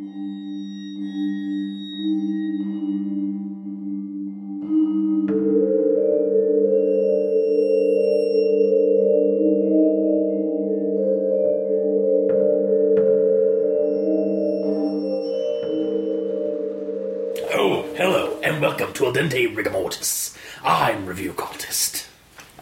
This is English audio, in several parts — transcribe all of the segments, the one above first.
Oh, hello, and welcome to Al Dente Rigamortis. I'm Review Cultist.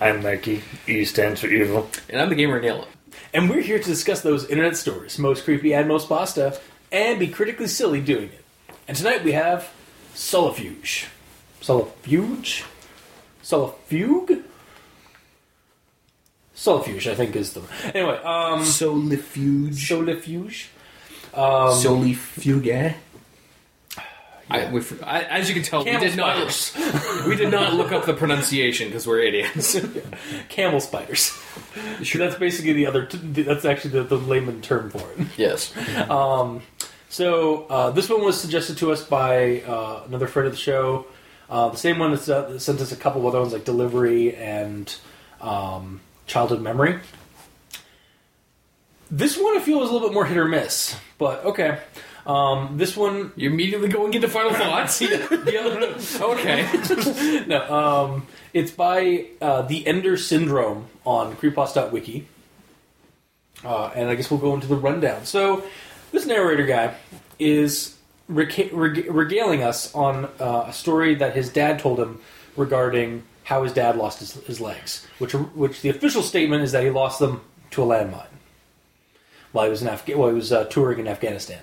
I'm Mikey. E stands for evil. And I'm the gamer Nilo. And we're here to discuss those internet stories, most creepy and most pasta, and be critically silly doing it. And tonight we have Solifuge. Solifuge? Solifuge? Solifuge, I think is the. Anyway, um. Solifuge. Solifuge? Solifuge. I, we, I, as you can tell, we Camel did not we did not look up the pronunciation because we're idiots. Camel spiders. Sure. That's basically the other. T- that's actually the, the layman term for it. yes. So uh, this one was suggested to us by uh, another friend of the show. Uh, the same one uh, that sent us a couple other ones like Delivery and um, Childhood Memory. This one I feel was a little bit more hit or miss, but okay. Um, this one, You immediately going into final thoughts. okay. no, um, it's by uh, the Ender Syndrome on creepos.wiki. Uh, and I guess we'll go into the rundown. So, this narrator guy is reca- reg- regaling us on uh, a story that his dad told him regarding how his dad lost his, his legs, which which the official statement is that he lost them to a landmine while he was in Afga- while he was uh, touring in Afghanistan.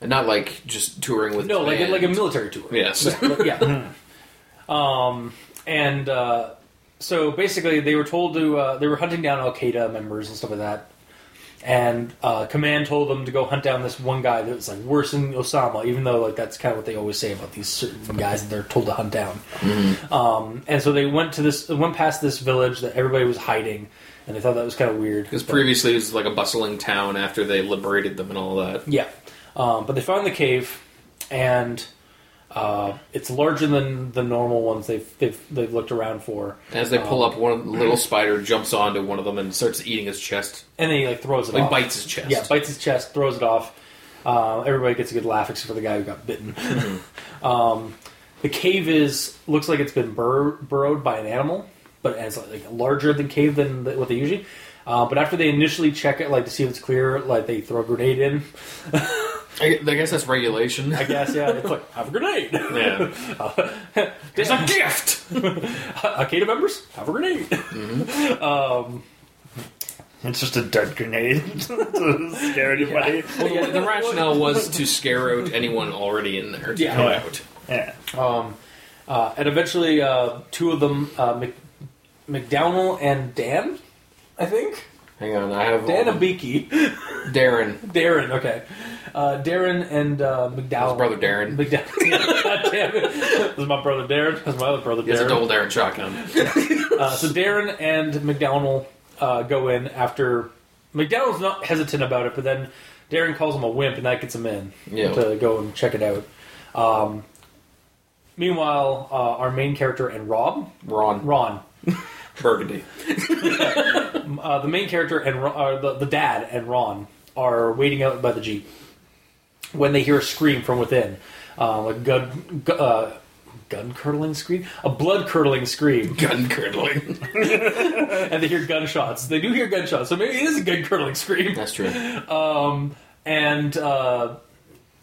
And not like just touring with No, like a, like a military tour. Yes. yeah. um, and uh, so basically, they were told to uh, they were hunting down Al Qaeda members and stuff like that. And uh, command told them to go hunt down this one guy that was like worse than Osama, even though like that's kind of what they always say about these certain guys that they're told to hunt down. Um, and so they went to this, went past this village that everybody was hiding, and they thought that was kind of weird. Because previously it was like a bustling town after they liberated them and all that. Yeah, um, but they found the cave, and uh, it's larger than the normal ones they've they've, they've looked around for. As they pull Um, up, one little spider jumps onto one of them and starts eating his chest. and then he like throws it Like off. bites his chest. Yeah, bites his chest, throws it off. Uh, everybody gets a good laugh except for the guy who got bitten. um, the cave is looks like it's been bur- burrowed by an animal, but it's like larger than cave than the, what they usually. Uh, but after they initially check it, like to see if it's clear, like they throw a grenade in. I, I guess that's regulation. I guess yeah, it's like have a grenade. yeah. There's a gift. Al Qaeda members have a grenade. It's just a dart grenade to scare anybody. Well, the, the rationale was to scare out anyone already in there. To Yeah. come out. Yeah. Um, uh, and eventually, uh, two of them, uh, Mc, McDowell and Dan, I think. Hang on, I have Dan Abiki. Darren. Darren, okay. Uh, Darren and uh, McDowell. His brother Darren. McDowell. God damn it. This is my brother Darren. This is my other brother He has a double Darren shotgun. Uh, so Darren and McDowell uh, go in after. McDowell's not hesitant about it, but then Darren calls him a wimp, and that gets him in Yeah. to go and check it out. Um, meanwhile, uh, our main character and Rob, Ron Ron, Burgundy. uh, the main character and uh, the, the dad and Ron are waiting out by the jeep when they hear a scream from within, uh, like gun, gu- uh, gun curdling scream, a blood curdling scream, Gun curdling. and they hear gunshots. They do hear gunshots, so maybe it is a gun curdling scream. That's true. and uh,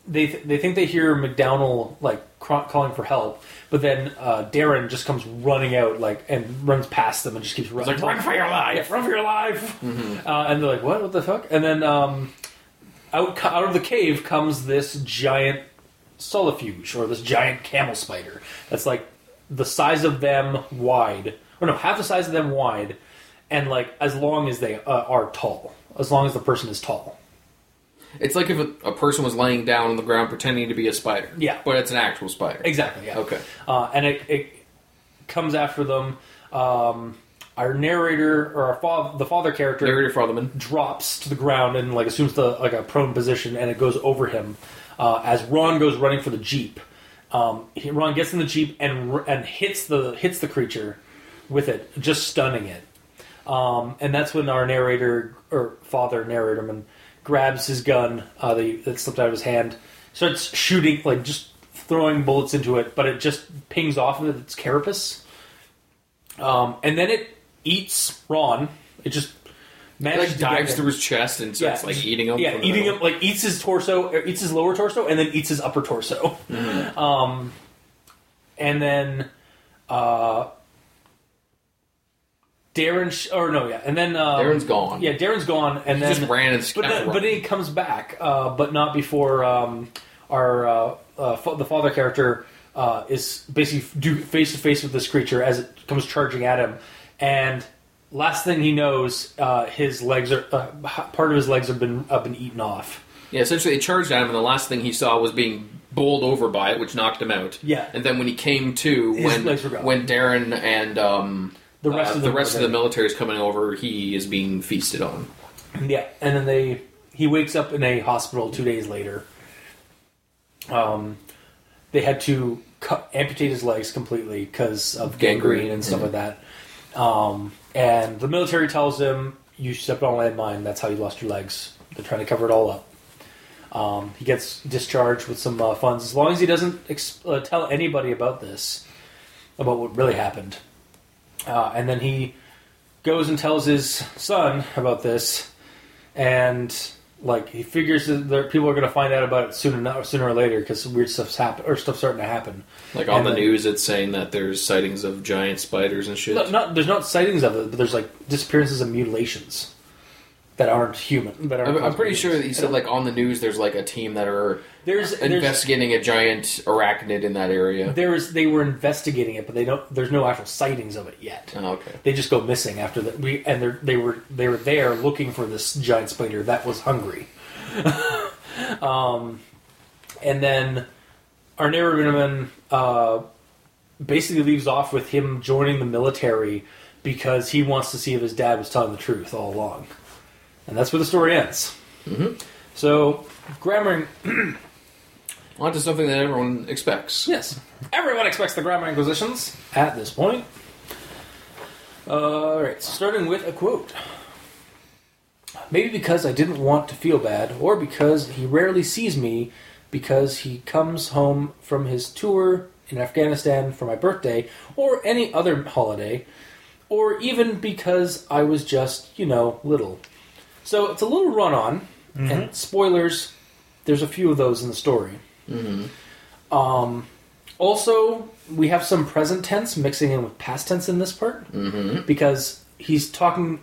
they th- they think they hear McDowell like cr- calling for help, but then uh, Darren just comes running out like and runs past them and just keeps running. like, "Run for your life!" Yeah, run for your life! Uh, and they're like, "What? What the fuck?" And then um, out out of the cave comes this giant solifuge or this giant camel spider that's like the size of them wide, or no, half the size of them wide, and like as long as they uh, are tall, as long as the person is tall. It's like if a, a person was laying down on the ground pretending to be a spider. Yeah. But it's an actual spider. Exactly. Yeah. Okay. Uh, and it, it comes after them. Um, our narrator or our fa- the father character Narrator Fatherman. drops to the ground and like assumes the like a prone position, and it goes over him uh, as Ron goes running for the jeep. Um, he, Ron gets in the jeep and and hits the hits the creature with it, just stunning it. Um, and that's when our narrator or father narratorman grabs his gun uh, that, he, that slipped out of his hand, starts shooting, like just throwing bullets into it, but it just pings off of its carapace. Um, and then it eats Ron. It just manages like dives through his chest and starts like eating him. Yeah, eating him like eats his torso, or eats his lower torso, and then eats his upper torso. Mm-hmm. Um, and then uh, Darren, sh- or no, yeah, and then um, Darren's gone. Yeah, Darren's gone, and He then just ran and but then, but then he comes back, uh, but not before um, our uh, uh, the father character uh, is basically do face to face with this creature as it comes charging at him, and last thing he knows, uh, his legs are uh, part of his legs have been have been eaten off. Yeah, essentially, it charged at him, and the last thing he saw was being bowled over by it, which knocked him out. Yeah. and then when he came to, His when legs were gone. when Darren and um, The rest uh, of the the rest of the military. military is coming over, he is being feasted on. Yeah, and then they he wakes up in a hospital two days later. Um, they had to cut, amputate his legs completely because of gangrene, Gangrene, and stuff yeah. like that. Um, and the military tells him, "You stepped on a landmine. That's how you lost your legs." They're trying to cover it all up. Um, he gets discharged with some uh, funds as long as he doesn't uh, tell anybody about this, about what really happened. Uh, and then he goes and tells his son about this, and like he figures that there, people are going to find out about it sooner, or sooner or later because weird stuff's happen or stuff's starting to happen. Like on And the then- news, it's saying that there's sightings of giant spiders and shit. No, not there's not sightings of it, but there's like disappearances and mutilations that aren't human. That aren't I'm, I'm pretty sure that he said like on the news, there's like a team that are there's there's investigating a giant arachnid in that area. there's they were investigating it, but they don't. There's no actual sightings of it yet. Oh, okay. They just go missing after that. We and they're, they were they were there looking for this giant spider that was hungry. um, and then our narrator uh, basically leaves off with him joining the military because he wants to see if his dad was telling the truth all along, and that's where the story ends. Mm-hmm. So, grammar. On to something that everyone expects. Yes. Everyone expects the Grammar Inquisitions at this point. Uh, Alright, starting with a quote. Maybe because I didn't want to feel bad, or because he rarely sees me, because he comes home from his tour in Afghanistan for my birthday, or any other holiday, or even because I was just, you know, little. So it's a little run on, and mm-hmm. spoilers, there's a few of those in the story. Um, also, we have some present tense mixing in with past tense in this part Mm-hmm. because he's talking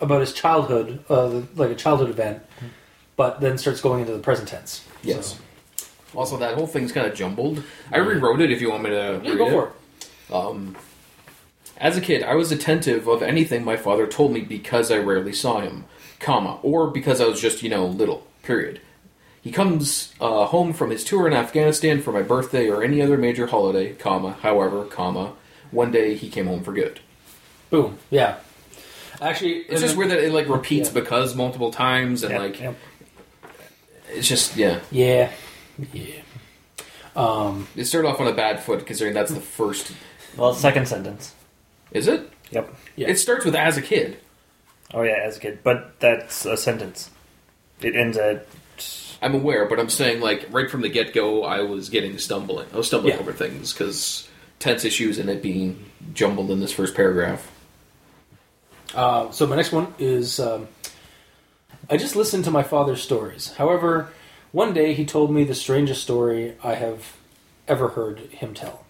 about his childhood, uh, like a childhood event, but then starts going into the present tense. Yes. So, Also, that whole thing's kind of jumbled. I rewrote it if you want me to. yeah, go it. for it. Um, as a kid, I was attentive of anything my father told me because I rarely saw him, comma, or because I was just, you know, little, period. He comes uh, home from his tour in Afghanistan for my birthday or any other major holiday, comma, however, comma, one day he came home for good. Boom. Yeah. Actually, It's just weird that it, like, repeats Yeah. because multiple times, and, Yeah, like, yeah. it's just, yeah. Yeah. Yeah. Um, It started off on a bad foot considering that's the first. Well, second sentence. Is it? Yep. Yeah. It starts with as a kid. Oh yeah, as a kid, but that's a sentence. It ends at. I'm aware, but I'm saying like right from the get go, I was getting stumbling. I was stumbling Yeah. over things because tense issues and it being jumbled in this first paragraph. Uh, so my next one is um, I just listened to my father's stories. However, one day he told me the strangest story I have ever heard him tell.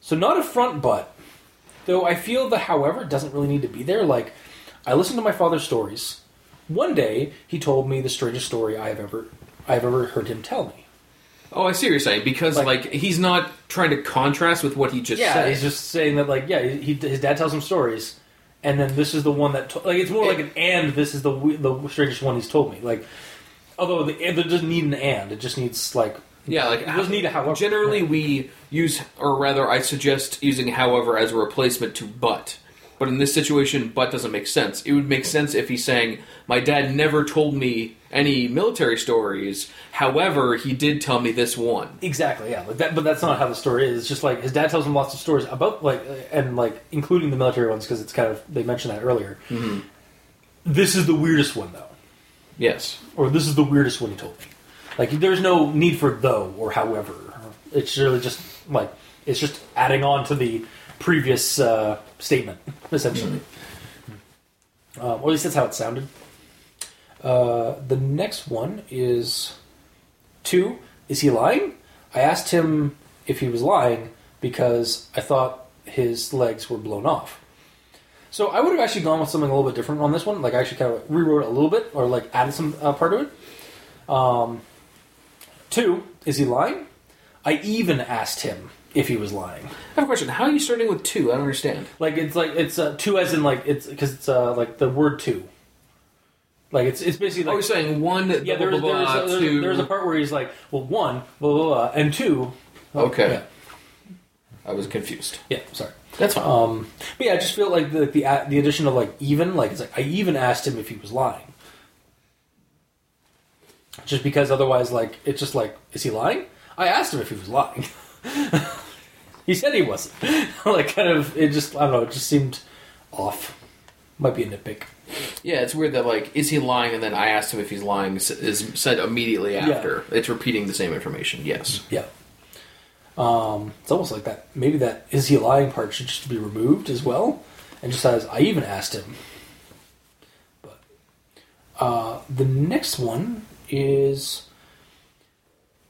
So not a front butt, though I feel the however doesn't really need to be there. Like I listened to my father's stories. One day he told me the strangest story I have ever I have ever heard him tell me. Oh, I see what you're saying because like, Like- he's not trying to contrast with what he just Yeah, said. he's just saying that like yeah, he, his dad tells him stories, and then this is the one that to- like it's more like an and. This is the the strangest one he's told me. Like, although the, it doesn't need an and, it just needs like yeah, like it doesn't need a however. Generally, we use, or rather, I suggest using however as a replacement to but. But in this situation, but doesn't make sense. It would make sense if he's saying, My dad never told me any military stories, however, he did tell me this one. exactly yeah. Like that, but that's not how the story is. It's just like his dad tells him lots of stories about like and like including the military ones because it's kind of they mentioned that earlier. Mm-hmm. This is the weirdest one though. Yes. or this is the weirdest one he told me. Like there's no need for though or however. It's really just like it's just adding on to the previous uh, statement essentially. Um, or at least that's how it sounded. Uh, the next one is two. Is he lying? I asked him if he was lying because I thought his legs were blown off. So I would have actually gone with something a little bit different on this one. Like I actually kind of rewrote it a little bit, or like added some uh, part of it. Um, two, is he lying? I even asked him if he was lying. I have a question. How are you starting with two? I don't understand. Like it's like it's uh, two as in like it's because it's uh, like the word two. Like it's it's basically oh, like you're saying one, yeah. blah, There's blah, there's, blah, a, there's, two. there's a part where he's like, well, one, blah blah, blah and two. Okay. Yeah, I was confused. yeah sorry. That's fine. Um, but yeah, I just feel like the the the addition of like even like it's like I even asked him if he was lying. Just because otherwise, like it's just like, is he lying? I asked him if he was lying. he said he wasn't. like kind of, it just I don't know. It just seemed off. Might be a nitpick. yeah, it's weird that like, is he lying? And then I asked him if he's lying. s- Is said immediately after. It's repeating the same information. Yes. Yeah. Um, it's almost like that. Maybe that is he lying part should just be removed as well, and just as I even asked him. But uh, the next one is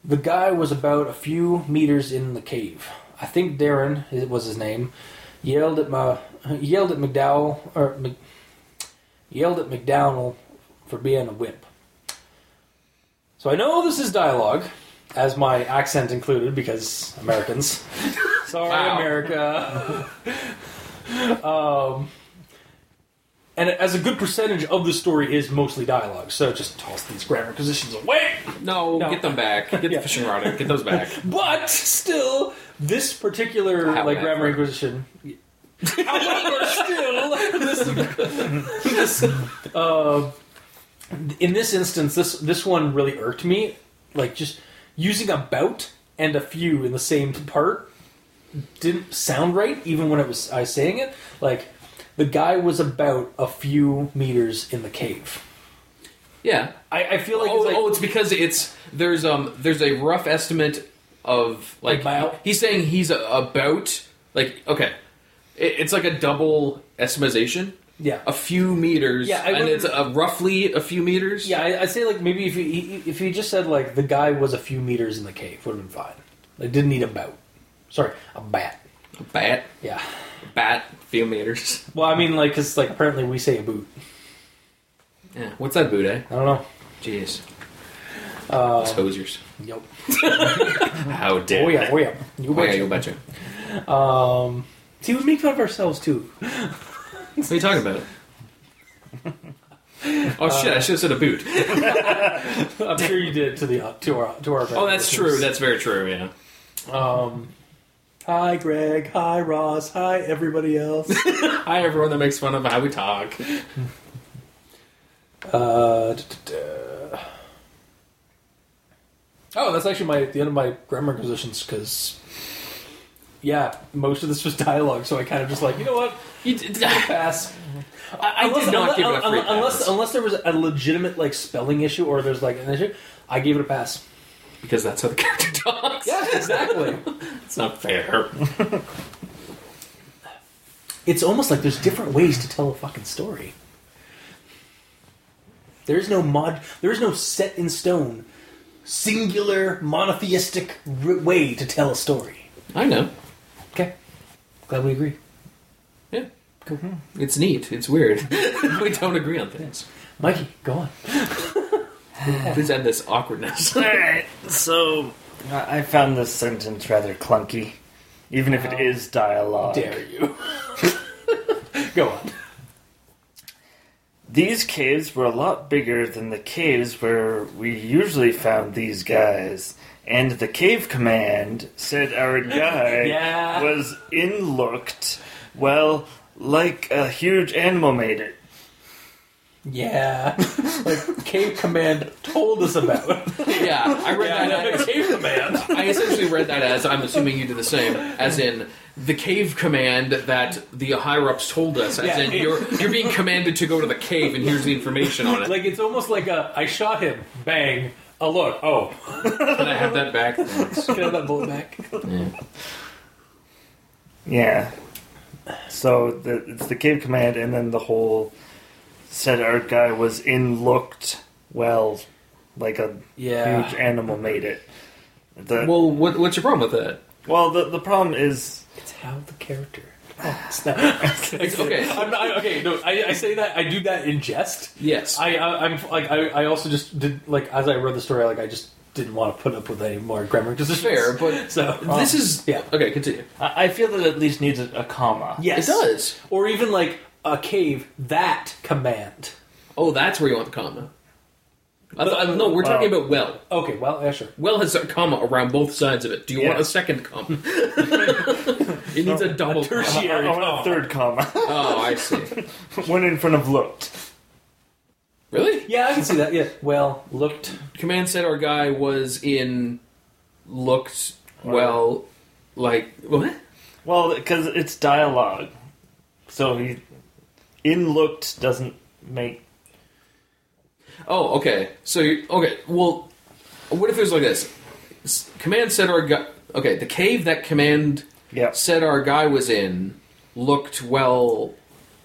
the guy was about a few meters in the cave. I think Darren it was his name. Yelled at my yelled at McDowell or Mc, yelled at McDowell for being a wimp. So I know this is dialogue, as my accent included, because Americans. Sorry, America. um, and as a good percentage of the story is mostly dialogue, so just toss these grammar positions away. No, No. get them back. Get Yeah. the fishing rod. out. Get those back. But still, this particular However. like grammar inquisition. However, still, this, this uh, in this instance, this this one really irked me. Like just using about and a few in the same part didn't sound right, even when it was I was saying it. Like the guy was about a few meters in the cave. Yeah. I, I feel like oh, it's like oh, it's because it's there's um there's a rough estimate of like About? he's saying he's a, about like okay, it, it's like a double estimation. yeah. A few meters, Yeah, I and wouldn't- it's roughly a few meters. Yeah, I, I'd say like maybe if he if he just said like the guy was a few meters in the cave would have been fine. Like didn't need a bout. Sorry, a bat. a bat, Yeah. Bat, few meters. Well, I mean, like, because like apparently we say a boot. Yeah, what's that boot? Eh? I don't know. Jeez, Uh, hosers. yep. How dare? Oh yeah. Oh yeah. You Oh, yeah, you betcha. Um. See, we make fun of ourselves too. What are you talking about? oh shit! I should have said a boot. I'm sure you did to the uh, to our to our. Oh, that's true. That's very true. Yeah. Um. Hi, Greg. Hi, Ross. Hi, everybody else. Hi, everyone that makes fun of how we talk. Uh. Oh, that's actually my the end of my grammar positions because, yeah, most of this was dialogue. So I kind of just like, you know what, You did, pass. I, I did not give it a free unless, unless pass. unless there was a legitimate like spelling issue or there's like an issue, I gave it a pass. Because that's how the character talks. Yeah, exactly. it's not fair. it's almost like there's different ways to tell a fucking story. There is no mod. There is no set in stone, singular monotheistic r- way to tell a story. I know. Okay, glad we agree. Yeah. cool. It's neat. It's weird. we don't agree on things. Mikey, go on. Please end this awkwardness. Alright, so I I found this sentence rather clunky, even if it is dialogue. Dare you? go on. These caves were a lot bigger than the caves where we usually found these guys. And the cave command said our guy Yeah. was in looked, well, like a huge animal made it. Yeah, like Cave Command told us about. Yeah, I read yeah, that as Cave Command. I essentially read that as I'm assuming you did the same, as in the cave command that the higher ups told us. As Yeah, in it- you're you're being commanded to go to the cave, and here's the information on it. Like it's almost like a I shot him, bang. A look. Oh, Can I have that back? Thanks. can I have that bullet back? Yeah. Yeah. So the, it's the cave command, and then the whole set art guy was in looked well, like a Yeah. huge animal made it. The, well, Well, what, what's your problem with that? Well, the the problem is It's how the character. It's not- Okay. I'm not, I- okay, no, I, I say that I do that in jest. Yes. I, I I'm like I, I also just did like as I read the story like I just didn't want to put up with any more grammar because it's Fair, but so this um, is yeah. Okay, continue. I I feel that it at least needs a, a comma. yes It does. or even like a cave that command. Oh, that's where you want the comma. I th- I- no, we're talking Oh. about well. Okay, well yeah sure. Well has a comma around both sides of it. Do you Yeah. want a second comma? it needs a double. A comma. I, tertiary I want a third comma, Oh, I see. one in front of looked. Really? Yeah, I can see that. Yeah, well looked. Command said our guy was in looked well like what? Well, because it's dialogue, so he in looked doesn't make. Oh, okay. So you okay, well what if it was like this? S- Command said our guy okay, the cave that command Yeah. said our guy was in looked well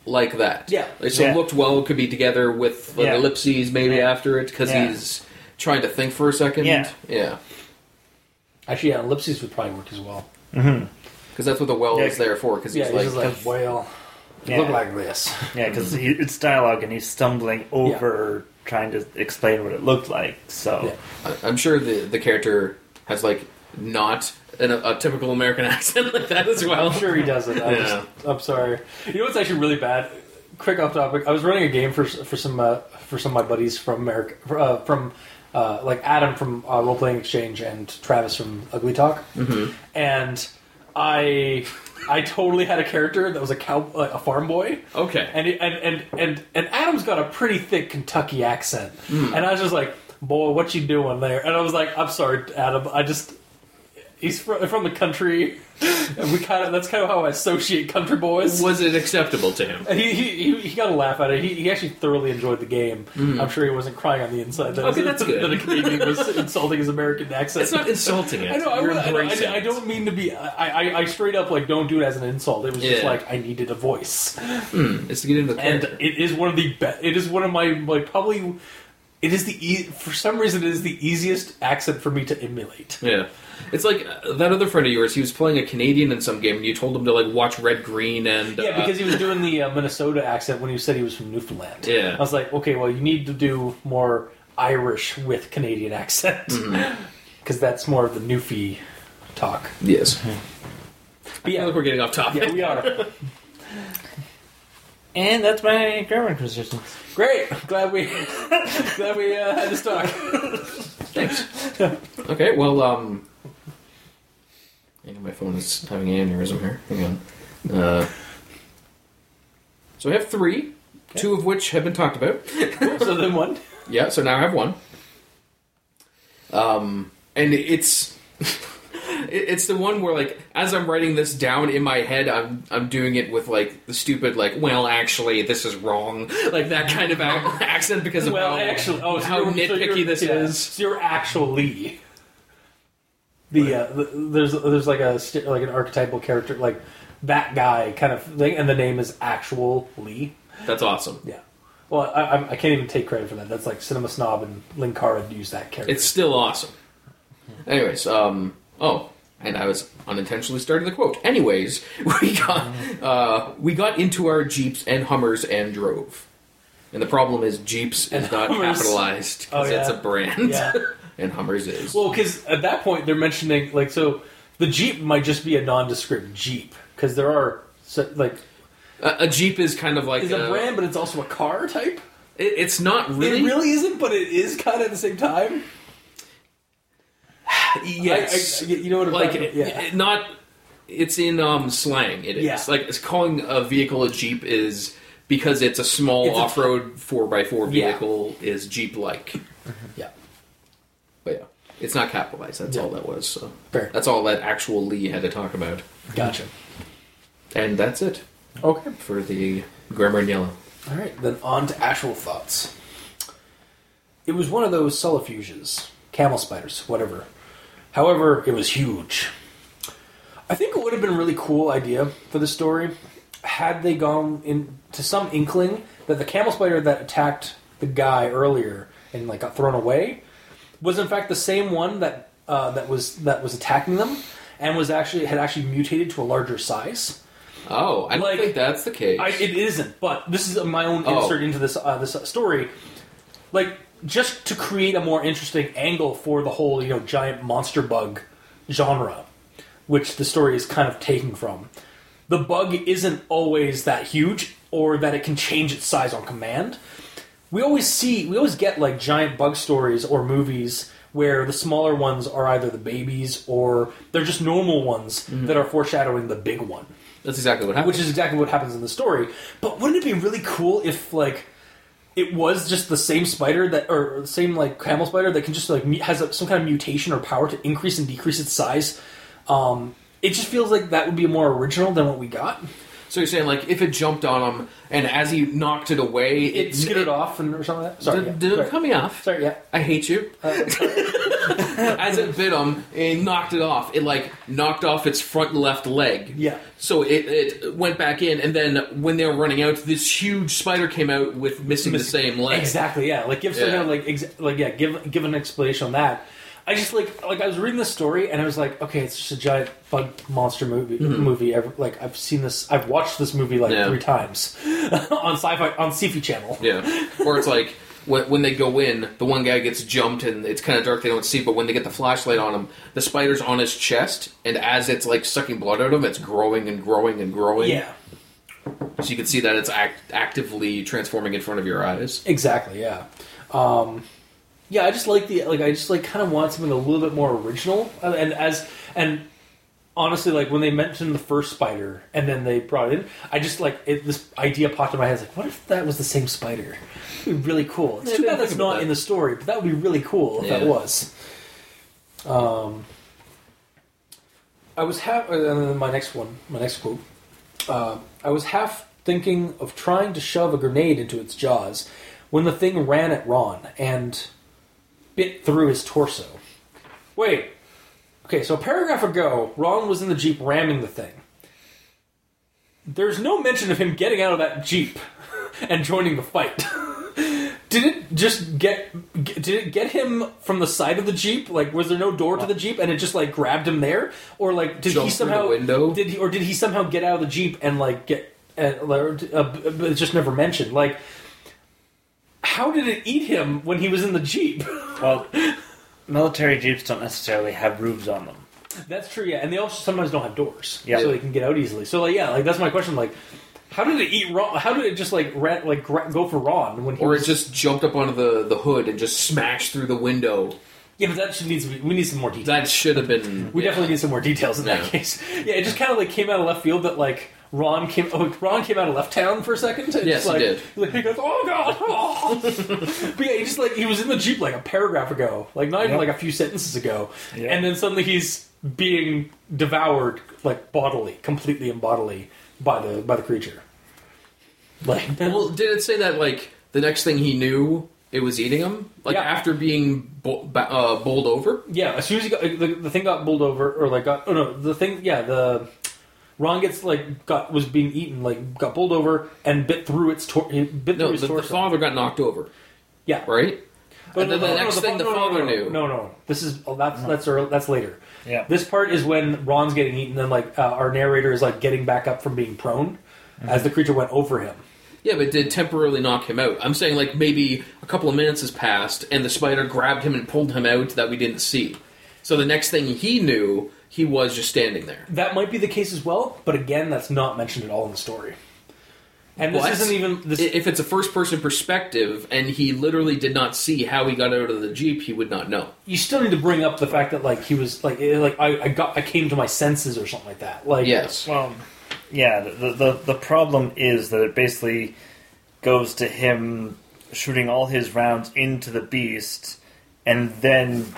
like that. Yeah. Like, so Yeah. looked well could be together with like, Yeah. ellipses maybe Yeah. after it because Yeah. he's trying to think for a second. Yeah. Yeah. Actually, yeah, ellipses would probably work as well. Mm-hmm. Because that's what the well Yeah. is there for. Because Yeah, he's he's like, just like well, Yeah. look like this. Yeah, because it's dialogue and he's stumbling over trying to explain what it looked like. So Yeah. I- I'm sure the the character has like not an, a typical American accent like that as well. I'm sure he doesn't. I Yeah. just, I'm sorry. You know what's actually really bad? Quick off topic. I was running a game for for some uh, for some of my buddies from America, uh, from uh, like Adam from uh, Role Playing Exchange and Travis from Ugly Talk, mm-hmm. and I I totally had a character that was a cow like a farm boy. Okay. And, it, and and and and Adam's got a pretty thick Kentucky accent, hmm. and I was just like, "Boy, what you doing there?" And I was like, "I'm sorry, Adam. I just he's from, from the country. And we kind of that's kind of how I associate country boys." Was it acceptable to him? He, he, he, got a laugh at it. He, he actually thoroughly enjoyed the game. Hmm. I'm sure he wasn't crying on the inside. That, Okay, that's good. That a Canadian was insulting his American accent. It's not insulting it. I know. I, would- I, I, I don't mean to be. I, I, I straight up like don't do it as an insult. It was just like I needed a voice. Hmm, it's to get into the and it is one of the best. It is one of my like probably. It is the e- for some reason it is the easiest accent for me to emulate. yeah. It's like uh, that other friend of yours. He was playing a Canadian in some game, and you told him to like watch Red Green and Yeah, uh, because he was doing the uh, Minnesota accent when he said he was from Newfoundland. Yeah. I was like, okay, well, you need to do more Irish with Canadian accent because Mm-hmm. that's more of the Newfie talk. yes. But I yeah, feel like we're getting off topic. yeah, we are and that's my grammar criticism. great. Glad we glad we uh, had this talk. Thanks. okay, well, um, hang on, my phone is having an aneurysm here. Hang on. Uh, so I have three, two of which have been talked about. so then one. Yeah, so now I have one. Um, and it's it- it's the one where like as I'm writing this down in my head, I'm I'm doing it with like the stupid like well actually this is wrong like that kind of ac- accent because of Well, how, actually, oh, so how you're- so nitpicky you're- this yeah, is. So you're actually the, uh, the there's there's like a st- like an archetypal character like that guy kind of thing, and the name is actual Lee. That's awesome. Yeah. Well, I, I'm- I can't even take credit for that. That's like Cinema Snob and Linkara used that character. It's still awesome. Anyways, um, oh, and I was unintentionally starting the quote. Anyways, we got uh, we got into our jeeps and Hummers and drove. And the problem is Jeeps is not Hummers. capitalized because Oh, yeah. it's a brand, Yeah. and Hummers is. well, because at that point they're mentioning like so the Jeep might just be a nondescript Jeep because there are so, like a, a Jeep is kind of like is a brand, but it's also a car type. It, it's not really. It really isn't, but it is kind of at the same time. Yes, I- I- you know what I'm like about, yeah. it- not. It's in um, slang. It is Yeah. like it's calling a vehicle a Jeep is because it's a small It's off-road four x four Yeah. vehicle is Jeep-like. Yeah, But yeah, it's not capitalized. That's Yeah. all that was. So fair. that's all that actual Lee had to talk about, Gotcha. and that's it Okay. for the Grammar in Yellow. All right, then on to actual thoughts. It was one of those solifuges, camel spiders, whatever. However, it was huge. I think it would have been a really cool idea for the story had they gone into some inkling that the camel spider that attacked the guy earlier and like got thrown away was in fact the same one that uh, that was that was attacking them and was actually had actually mutated to a larger size. Oh, I don't Like- think that's the case. I, it isn't, but this is my own Oh. insert into this uh, this story. Like just to create a more interesting angle for the whole you know giant monster bug genre, which the story is kind of taking from. The bug isn't always that huge, or that it can change its size on command. We always see, we always get like giant bug stories or movies where the smaller ones are either the babies or they're just normal ones mm-hmm. that are foreshadowing the big one that's exactly what happens. which is exactly what happens in the story. But wouldn't it be really cool if like it was just the same spider that or the same like camel spider that can just like has a, some kind of mutation or power to increase and decrease its size? Um, it just feels like that would be more original than what we got. So you're saying like if it jumped on him and as he knocked it away, It skittered off and or something like that. Sorry, Did, yeah. did it cut me off? Sorry, yeah. I hate you. Uh. As it bit him, it knocked it off. It like knocked off its front left leg. Yeah. So it, it went back in, and then when they were running out, this huge spider came out with missing the same leg. Exactly. Yeah. Like give some Yeah. of like ex- like yeah give give an explanation on that. I just like like I was reading this story and I was like, okay, it's just a giant bug monster movie. Movie. Ever, like I've seen this. I've watched this movie like Mm-hmm. Yeah. three times on sci-fi on Sci-Fi Channel. Yeah. Or it's like when, when they go in, the one guy gets jumped and it's kind of dark, they don't see, but when they get the flashlight on him, the spider's on his chest, and as it's like sucking blood out of him, it's growing and growing and growing. Yeah. So you can see that it's act- actively transforming in front of your eyes. Exactly. Yeah. Um, yeah. I just like the like. I just like kind of want something a little bit more original. And as and honestly, like when they mentioned the first spider and then they brought it in, I just like it, this idea popped in my head. Like, what if that was the same spider? It'd be really cool. It's Yeah, too bad that's not that. in the story, but that would be really cool if that was. Um, I was half. And then my next one, my next quote. Uh, I was half thinking of trying to shove a grenade into its jaws when the thing ran at Ron and bit through his torso. Wait. Okay, so a paragraph ago, Ron was in the Jeep ramming the thing. There's no mention of him getting out of that Jeep and joining the fight. Did it just get? Did it get him from the side of the jeep? Like, was there no door to the jeep, and it just like grabbed him there, or like did he Jumped the somehow window? Did he, or did he somehow get out of the jeep and like get? Uh, or, uh, just never mentioned. Like, how did it eat him when he was in the jeep? Well, military jeeps don't necessarily have roofs on them. That's true, yeah. And they also sometimes don't have doors, Yeah. so they can get out easily. So, like, yeah, like that's my question. Like, how did it eat Ron? How did it just like ran, like gra- go for Ron when he Or was? it just jumped up onto the, the hood and just smashed through the window. yeah, but that should needs we need some more details. That should have been. we yeah. definitely need some more details in that Yeah. case. Yeah, it just kind of like came out of left field that like Ron came. Oh, Ron came out of left town for a second. It's Yes, he did. Like, he goes, "Oh god!" oh." but yeah, he just like he was in the jeep like a paragraph ago, like not even Yep. like a few sentences ago, Yeah. and then suddenly he's being devoured like bodily, completely and bodily by the by the creature. Like, Well, did it say that like the next thing he knew, it was eating him? Like Yeah. after being bo- uh, bowled over? Yeah, as soon as he got the, the thing got bowled over, or like got oh no, the thing yeah the Ron gets like got was being eaten like got bowled over and bit through its tor- bit No, through his the, the father got knocked over, yeah, right? But and then no, the no, next no, thing the no, no, father no, knew. No, no, this is oh, that's that's early, that's later. Yeah. This part is when Ron's getting eaten, and like uh, our narrator is like getting back up from being prone as the creature went over him. Yeah, but it did temporarily knock him out. I'm saying like maybe a couple of minutes has passed and the spider grabbed him and pulled him out that we didn't see. So the next thing he knew, he was just standing there. That might be the case as well, but again, that's not mentioned at all in the story. And this What? isn't even this. If it's a first person perspective and he literally did not see how he got out of the Jeep, he would not know. you still need to bring up the fact that like he was like eh, like I, I got I came to my senses or something like that. Like Yes. Well, yeah. The, the the problem is that it basically goes to him shooting all his rounds into the beast, and then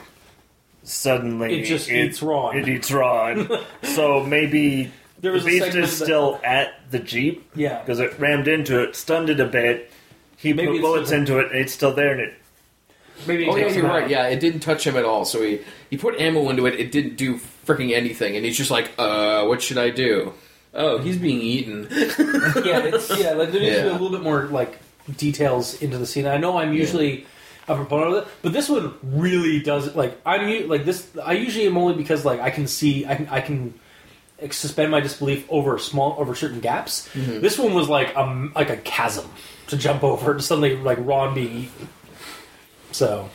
suddenly It just eats Ron. It eats Ron. so maybe There was the beast segment is that- still at the jeep Yeah. because it rammed into it, stunned it a bit. He Maybe put bullets still- into it, and it's still there, and it Maybe it Oh yeah, you're out. right. Yeah, it didn't touch him at all. So he he put ammo into it. It didn't do freaking anything, and he's just like, uh, what should I do? Oh, he's being eaten. yeah, it's, yeah. Like there needs to be a little bit more like details into the scene. I know I'm usually a proponent of it, but this one really does it. Like I'm like this. I usually am only because like I can see I can I can suspend my disbelief over small over certain gaps. This one was like a like a chasm to jump over to suddenly like Ron being eaten. So,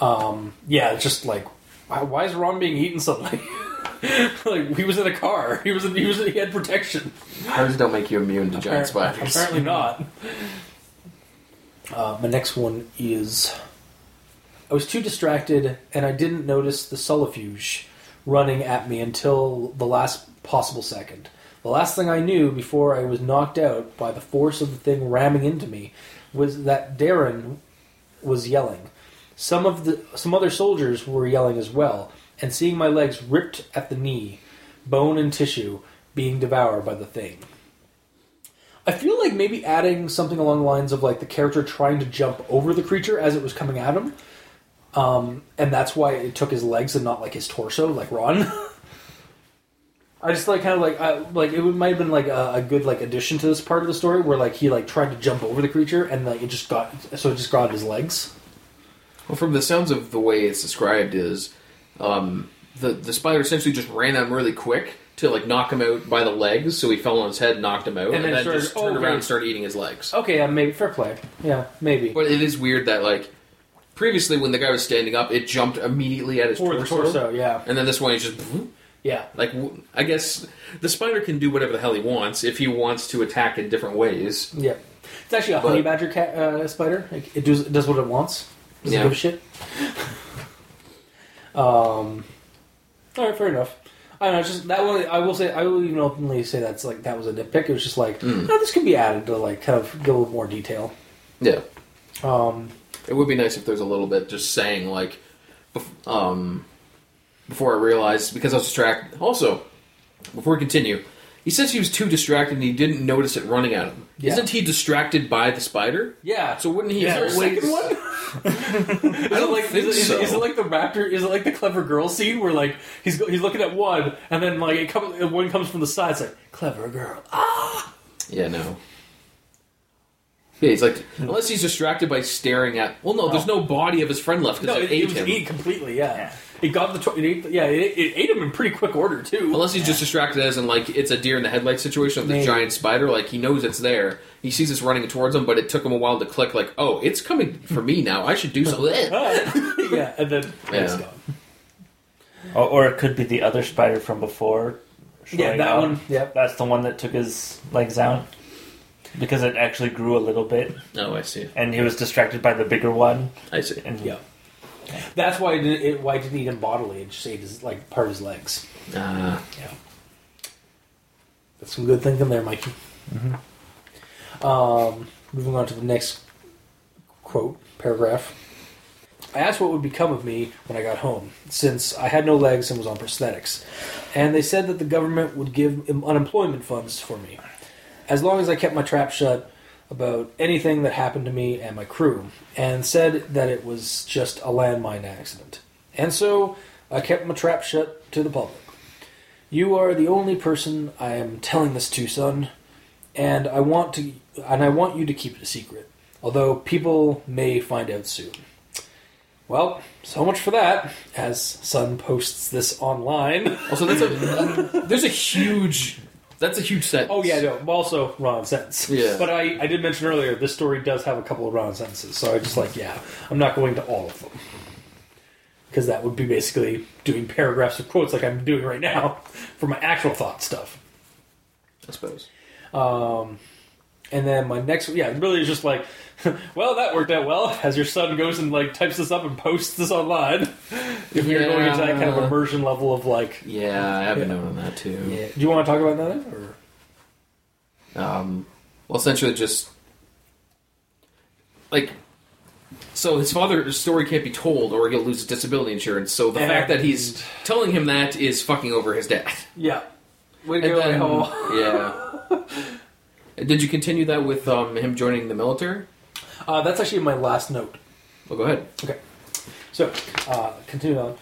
um, yeah, it's just like why, why is Ron being eaten suddenly? like he was in a car. He was in, he was he had protection. Cars don't make you immune to giant spiders. Apparently not. Uh, my next one is I was too distracted and I didn't notice the solifuge running at me until the last possible second. The last thing I knew before I was knocked out by the force of the thing ramming into me was that Darren was yelling. Some of the some other soldiers were yelling as well, and seeing my legs ripped at the knee, bone and tissue being devoured by the thing. I feel like maybe adding something along the lines of like the character trying to jump over the creature as it was coming at him, um, and that's why it took his legs and not like his torso, like Ron. I just like kind of like I, like it might have been like a, a good like addition to this part of the story where like he like tried to jump over the creature and like it just got so it just got his legs. Well, from the sounds of the way it's described, is um, the the spider essentially just ran at him really quick to like knock him out by the legs, so he fell on his head, knocked him out, And and, then then, started- just oh, turned okay. around and started eating his legs. Okay, yeah, maybe fair play. Yeah, maybe. But it is weird that like previously when the guy was standing up, it jumped immediately at his Or torso, torso, yeah, and then this one is just yeah. like I guess the spider can do whatever the hell he wants if he wants to attack in different ways. Yeah, it's actually a But- honey badger cat uh, spider. Like, it does it does what it wants. Doesn't Yeah. give a shit. um, all right, fair enough. I don't know. Just that one, I will say, I will even openly say that's like that was a nitpick. It was just like, Mm. oh, this could be added to like kind of give a little more detail. Yeah, Um, it would be nice if there's a little bit just saying like, um, before I realized because I was distracted. Also, before we continue, he says he was too distracted and he didn't notice it running at him. Yeah. Isn't he distracted by the spider? yeah. So wouldn't he? is there a always- second one? is it like think is, it- is, it- is so. it like the raptor? Is it like the clever girl scene where like he's he's looking at one and then like it comes one comes from the side. It's like clever girl. Ah. Yeah, no. Yeah, he's like unless he's distracted by staring at. Well, no, there's no body of his friend left because No, it, it, ate it was him. eaten completely. Yeah. Yeah. It got the to- it ate, yeah it, it ate him in pretty quick order too. Unless he's just distracted as in like it's a deer in the headlight situation of the Maybe. giant spider. Like he knows it's there. He sees it's running towards him, but it took him a while to click. Like, oh, it's coming for me now. I should do something. yeah, and then Yeah. it's gone. or, or it could be the other spider from before. Yeah, showing that up. one. Yeah, That's the one that took his legs out because it actually grew a little bit, oh, I see. and he was distracted by the bigger one. I see. And yeah. That's why it, didn't- it why it didn't eat him bodily. It just ate his like part of his legs. Uh, Yeah, that's some good thinking there, Mikey. Um, moving on to the next quote paragraph. I asked what would become of me when I got home, since I had no legs and was on prosthetics. And they said that the government would give unemployment funds for me, as long as I kept my trap shut about anything that happened to me and my crew, and said that it was just a landmine accident. And so I kept my trap shut to the public. You are the only person I am telling this to, son, and I want to and I want you to keep it a secret. Although people may find out soon. Well, so much for that. As Son posts this online. also, that's a there's a huge that's a huge sentence. Oh yeah, no. Also, Ron sentence. Yeah. But I, I did mention earlier this story does have a couple of Ron sentences, so I just like yeah, I'm not going to all of them because that would be basically doing paragraphs of quotes like I'm doing right now for my actual thought stuff. I suppose. Um, and then my next, yeah, really is just like, well, that worked out well. As your son goes and like types this up and posts this online, if you're going into that kind of immersion level of like, Yeah, I have a Yeah. note on that too. yeah. do you want to talk about that? Or Um, well, essentially, just like so his father's story can't be told or he'll lose his disability insurance. So the And- fact that he's telling him that is fucking over his dad. Yeah. Way to And go, then, yeah. Did you continue that with um, him joining the military? Uh, that's actually my last note. Well, go ahead. Okay. So, uh, continue on.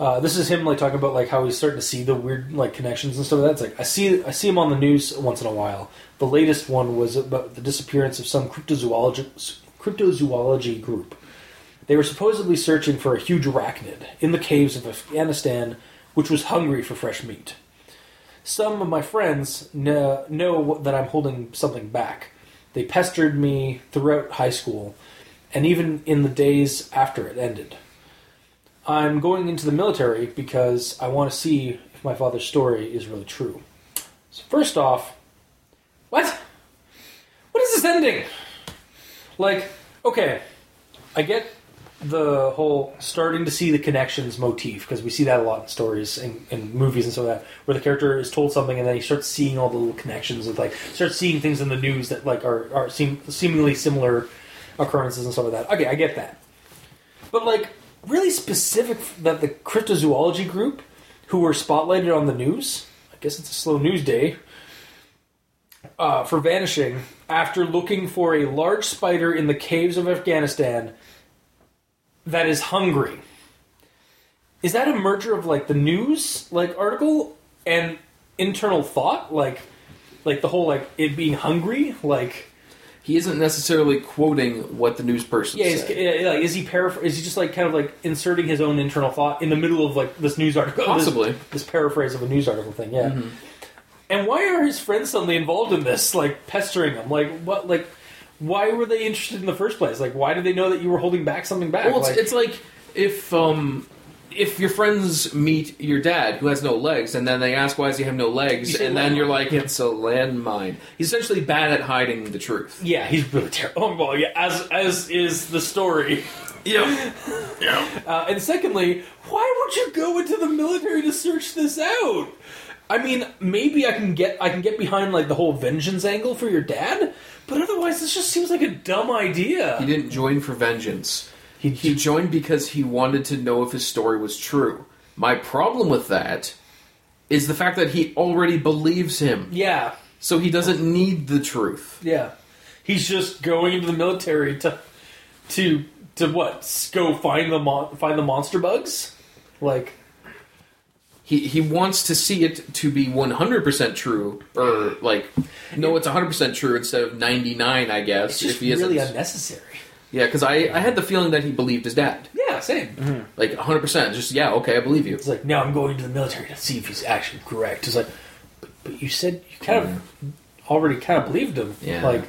Uh, this is him like talking about like how he's starting to see the weird like connections and stuff like that. It's like I see I see him on the news once in a while. The latest one was about the disappearance of some cryptozoology cryptozoology group. They were supposedly searching for a huge arachnid in the caves of Afghanistan, which was hungry for fresh meat. Some of my friends know, know that I'm holding something back. They pestered me throughout high school, and even in the days after it ended. I'm going into the military because I want to see if my father's story is really true. So first off, what? What is this ending? Like, okay, I get the whole starting to see the connections motif because we see that a lot in stories and, and movies and so that, where the character is told something and then he starts seeing all the little connections with like starts seeing things in the news that like are are seem seemingly similar occurrences and stuff like that. Okay, I get that, but like really specific that the cryptozoology group who were spotlighted on the news. I guess it's a slow news day uh, for vanishing after looking for a large spider in the caves of Afghanistan that is hungry. Is that a merger of like the news like article and internal thought, like like the whole like it being hungry, like He isn't necessarily quoting what the news person yeah, is, said. yeah, like, is he paraphr- Is he just like kind of like inserting his own internal thought in the middle of like this news article? Possibly. this, this paraphrase of a news article thing. Yeah. Mm-hmm. And why are his friends suddenly involved in this? Like pestering him? Like what? Like why were they interested in the first place? Like why did they know that you were holding back something back? Well, it's like, like, it's like if um if your friends meet your dad who has no legs, and then they ask why does he have no legs, and then you're like, it's a landmine. He's essentially bad at hiding the truth. yeah, he's really terrible. Oh, well, yeah, as as is the story. Yeah, yeah. Uh, and secondly, why would you go into the military to search this out? I mean, maybe I can get I can get behind like the whole vengeance angle for your dad, but otherwise, this just seems like a dumb idea. He didn't join for vengeance. He- He joined because he wanted to know if his story was true. My problem with that is the fact that he already believes him, yeah, so he doesn't need the truth. yeah. He's just going into the military to to to what? Go find the mon- find the monster bugs? Like He he wants to see it to be 100% true, or like, no, it's 100% true instead of 99, I guess. it's just if he isn't. really unnecessary. yeah, because I, I had the feeling that he believed his dad. Yeah, same. Mm-hmm. Like, 100%. Just, yeah, okay, I believe you. It's like now I'm going to the military to see if he's actually correct. It's like, but, but you said you kind of mm-hmm. already kind of believed him. Yeah. Like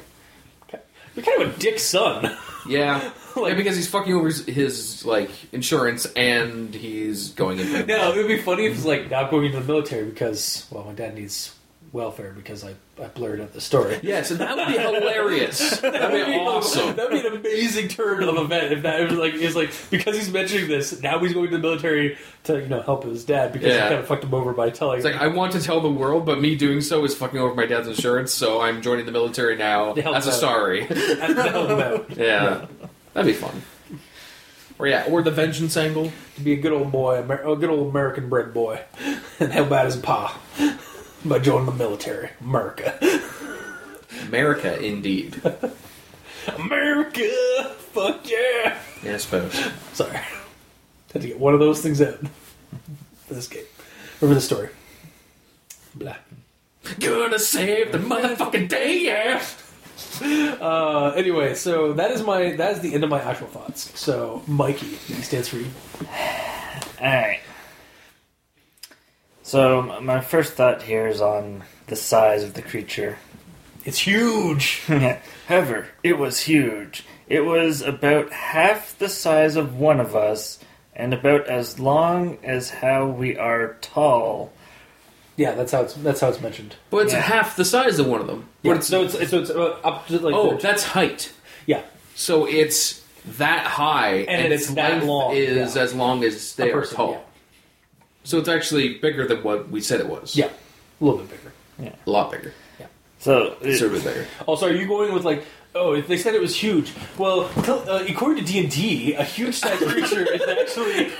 you're kind of a dick son. Yeah. Like- yeah, because he's fucking over his, his, like, insurance and he's going into no, it would be funny if he's like not going into the military because well my dad needs welfare because I, I blurred out the story. Yes, and that would be hilarious. That'd be awesome. That'd be an amazing turn of event if that was like is like because he's mentioning this now he's going to the military to you know help his dad because Yeah. he kind of fucked him over by telling. It's like, I want to tell the world, but me doing so is fucking over my dad's insurance, so I'm joining the military now as a out. sorry. I have to help him out. Yeah. That'd be fun. Or yeah, or the vengeance angle. to be a good old boy, Amer- a good old American bred boy, and how out his pa by joining the military. America, America, indeed. America, fuck yeah! Yeah, I suppose. Sorry, had to get one of those things out for this game. Remember the story. Blah. Gonna save the motherfucking day, yeah. Uh, anyway, so that is my that is the end of my actual thoughts. So Mikey, he stands for you. Alright. So, my first thought here is on the size of the creature. It's huge. However, it was huge. It was about half the size of one of us, and about as long as how we are tall. Yeah, that's how it's that's how it's mentioned. But it's Yeah. half the size of one of them. Yeah, But it's, so it's so it's uh, up to like oh, the- that's height. yeah. So it's that high, and, it's its that length long, is yeah. as long as A they are person, tall. yeah. So it's actually bigger than what we said it was. Yeah, a little bit bigger. Yeah. A lot bigger. Yeah. So it- It's a bit bigger. Also, are you going with like? Oh, they said it was huge. Well, tell- uh, according to D and D, a huge sized creature is actually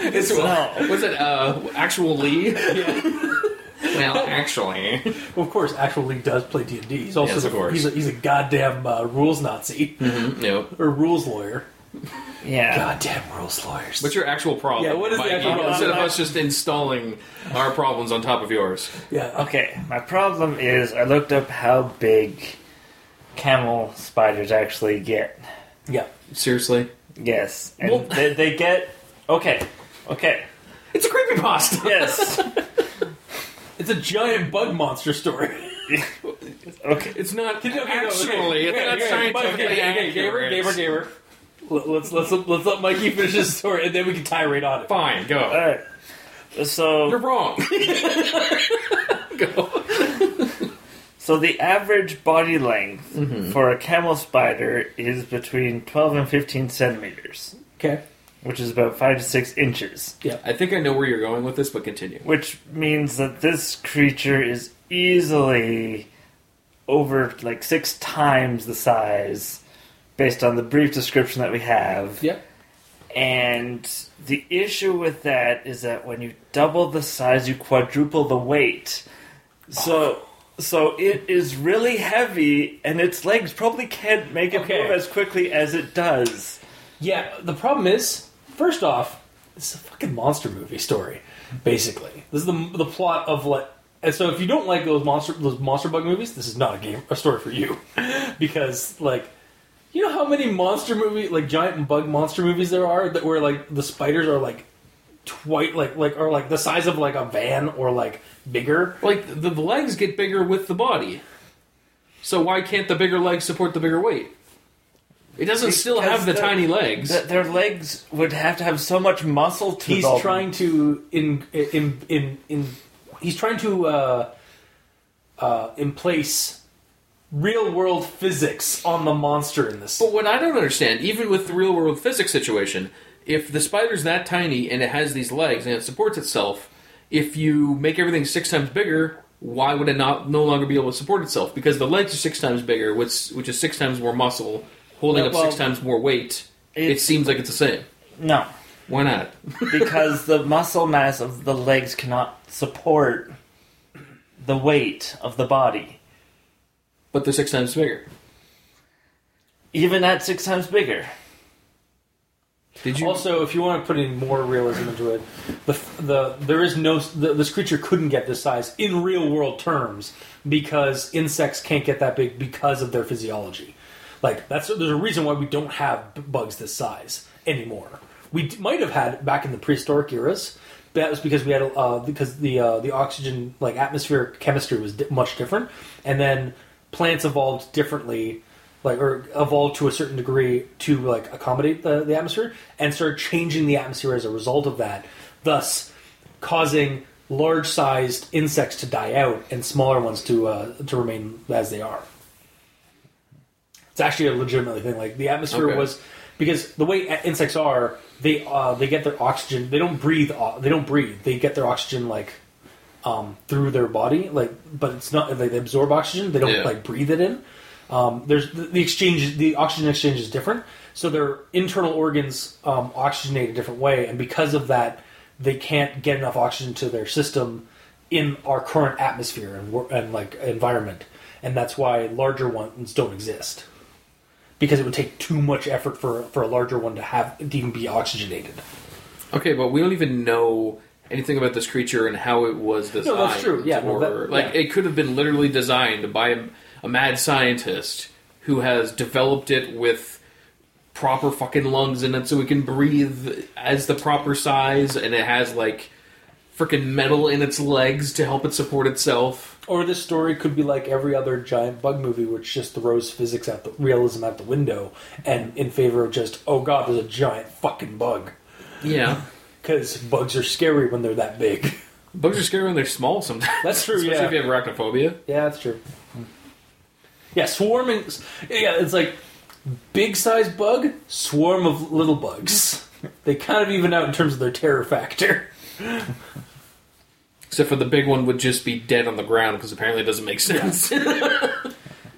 It's, No. What's it? Uh, actual Lee? yeah. well, actually. Well, of course, actual Lee does play D and D. He's also Yes, of the- course. he's a, he's a goddamn uh, rules Nazi Mm-hmm. No. or rules lawyer. yeah. Goddamn rules lawyers. What's your actual problem? Yeah, what is the Mikey? actual problem? Instead of us just installing our problems on top of yours. yeah. Okay, my problem is I looked up how big camel spiders actually get. Yeah. Seriously? Yes, and Well- they, they get okay, okay, It's a creepypasta! yes, It's a giant bug monster story. okay. It's not Okay, no, okay, actually. It's not okay, scientifically okay, okay, Gamer, accurate. gamer, gamer. Let- Let's let's let's let Mikey finish his story, and then we can tirade on it. Fine, go. All right. So You're wrong. go. So the average body length Mm-hmm. for a camel spider is between 12 and 15 centimeters, Okay. which is about 5 to 6 inches. Yeah, I think I know where you're going with this, but continue. Which means that this creature is easily over like 6 times the size based on the brief description that we have. Yeah. And the issue with that is that when you double the size, you quadruple the weight. So, so it is really heavy, and its legs probably can't make it Okay. move as quickly as it does. Yeah. The problem is, first off, it's a fucking monster movie story. Basically, this is the the plot of what. And so, if you don't like those monster those monster bug movies, this is not a game a story for you, because like. You know how many monster movie, like giant bug monster movies there are that where like the spiders are like twice, like like are like the size of like a van or like bigger. Like, the, the legs get bigger with the body. So why can't the bigger legs support the bigger weight? It doesn't still have the the- tiny legs. Th- their legs would have to have so much muscle to He's them. trying to in in in in. He's trying to uh, uh, in place real world physics on the monster in this. But what I don't understand, even with the real world physics situation, if the spider's that tiny and it has these legs and it supports itself, if you make everything six times bigger, why would it not no longer be able to support itself? Because the legs are six times bigger, which which is six times more muscle, holding Yeah, up well, six times more weight. It, it- seems like it's the same. No, Why not? because the muscle mass of the legs cannot support the weight of the body. but they're six times bigger. Even at six times bigger. Did you? Also, if you want to put in more realism into it, the the there is no the, this creature couldn't get this size in real world terms because insects can't get that big because of their physiology. Like that's there's a reason why we don't have bugs this size anymore. We might have had back in the prehistoric eras. but That was because we had uh, because the uh, the oxygen like atmospheric chemistry was di- much different, and then plants evolved differently like or evolve to a certain degree to like accommodate the, the atmosphere and start changing the atmosphere as a result of that thus causing large sized insects to die out and smaller ones to uh, to remain as they are it's actually a legitimately thing like the atmosphere Okay. was because the way insects are they uh, they get their oxygen they don't breathe o- they don't breathe they get their oxygen like um, through their body like but it's not like they absorb oxygen they don't Yeah. like breathe it in um, there's the, the exchange the oxygen exchange is different so their internal organs um, oxygenate a different way and because of that they can't get enough oxygen to their system in our current atmosphere and, and like environment and that's why larger ones don't exist because it would take too much effort for for a larger one to have to even be oxygenated Okay, but we don't even know anything about this creature and how it was designed. No, that's true. Yeah, no, or, that- like yeah. it could have been literally designed by a, mad scientist who has developed it with proper fucking lungs in it, so it can breathe as the proper size, and it has like freaking metal in its legs to help it support itself. Or this story could be like every other giant bug movie, which just throws physics at the realism out the window, and in favor of just oh god, there's a giant fucking bug. Yeah, Because bugs are scary when they're that big. bugs are scary when they're small sometimes. That's true, Especially yeah. if you have arachnophobia. Yeah, that's true. Yeah, swarming. Yeah, it's like big size bug, swarm of little bugs. They kind of even out in terms of their terror factor. Except for the big one would just be dead on the ground because apparently it doesn't make sense.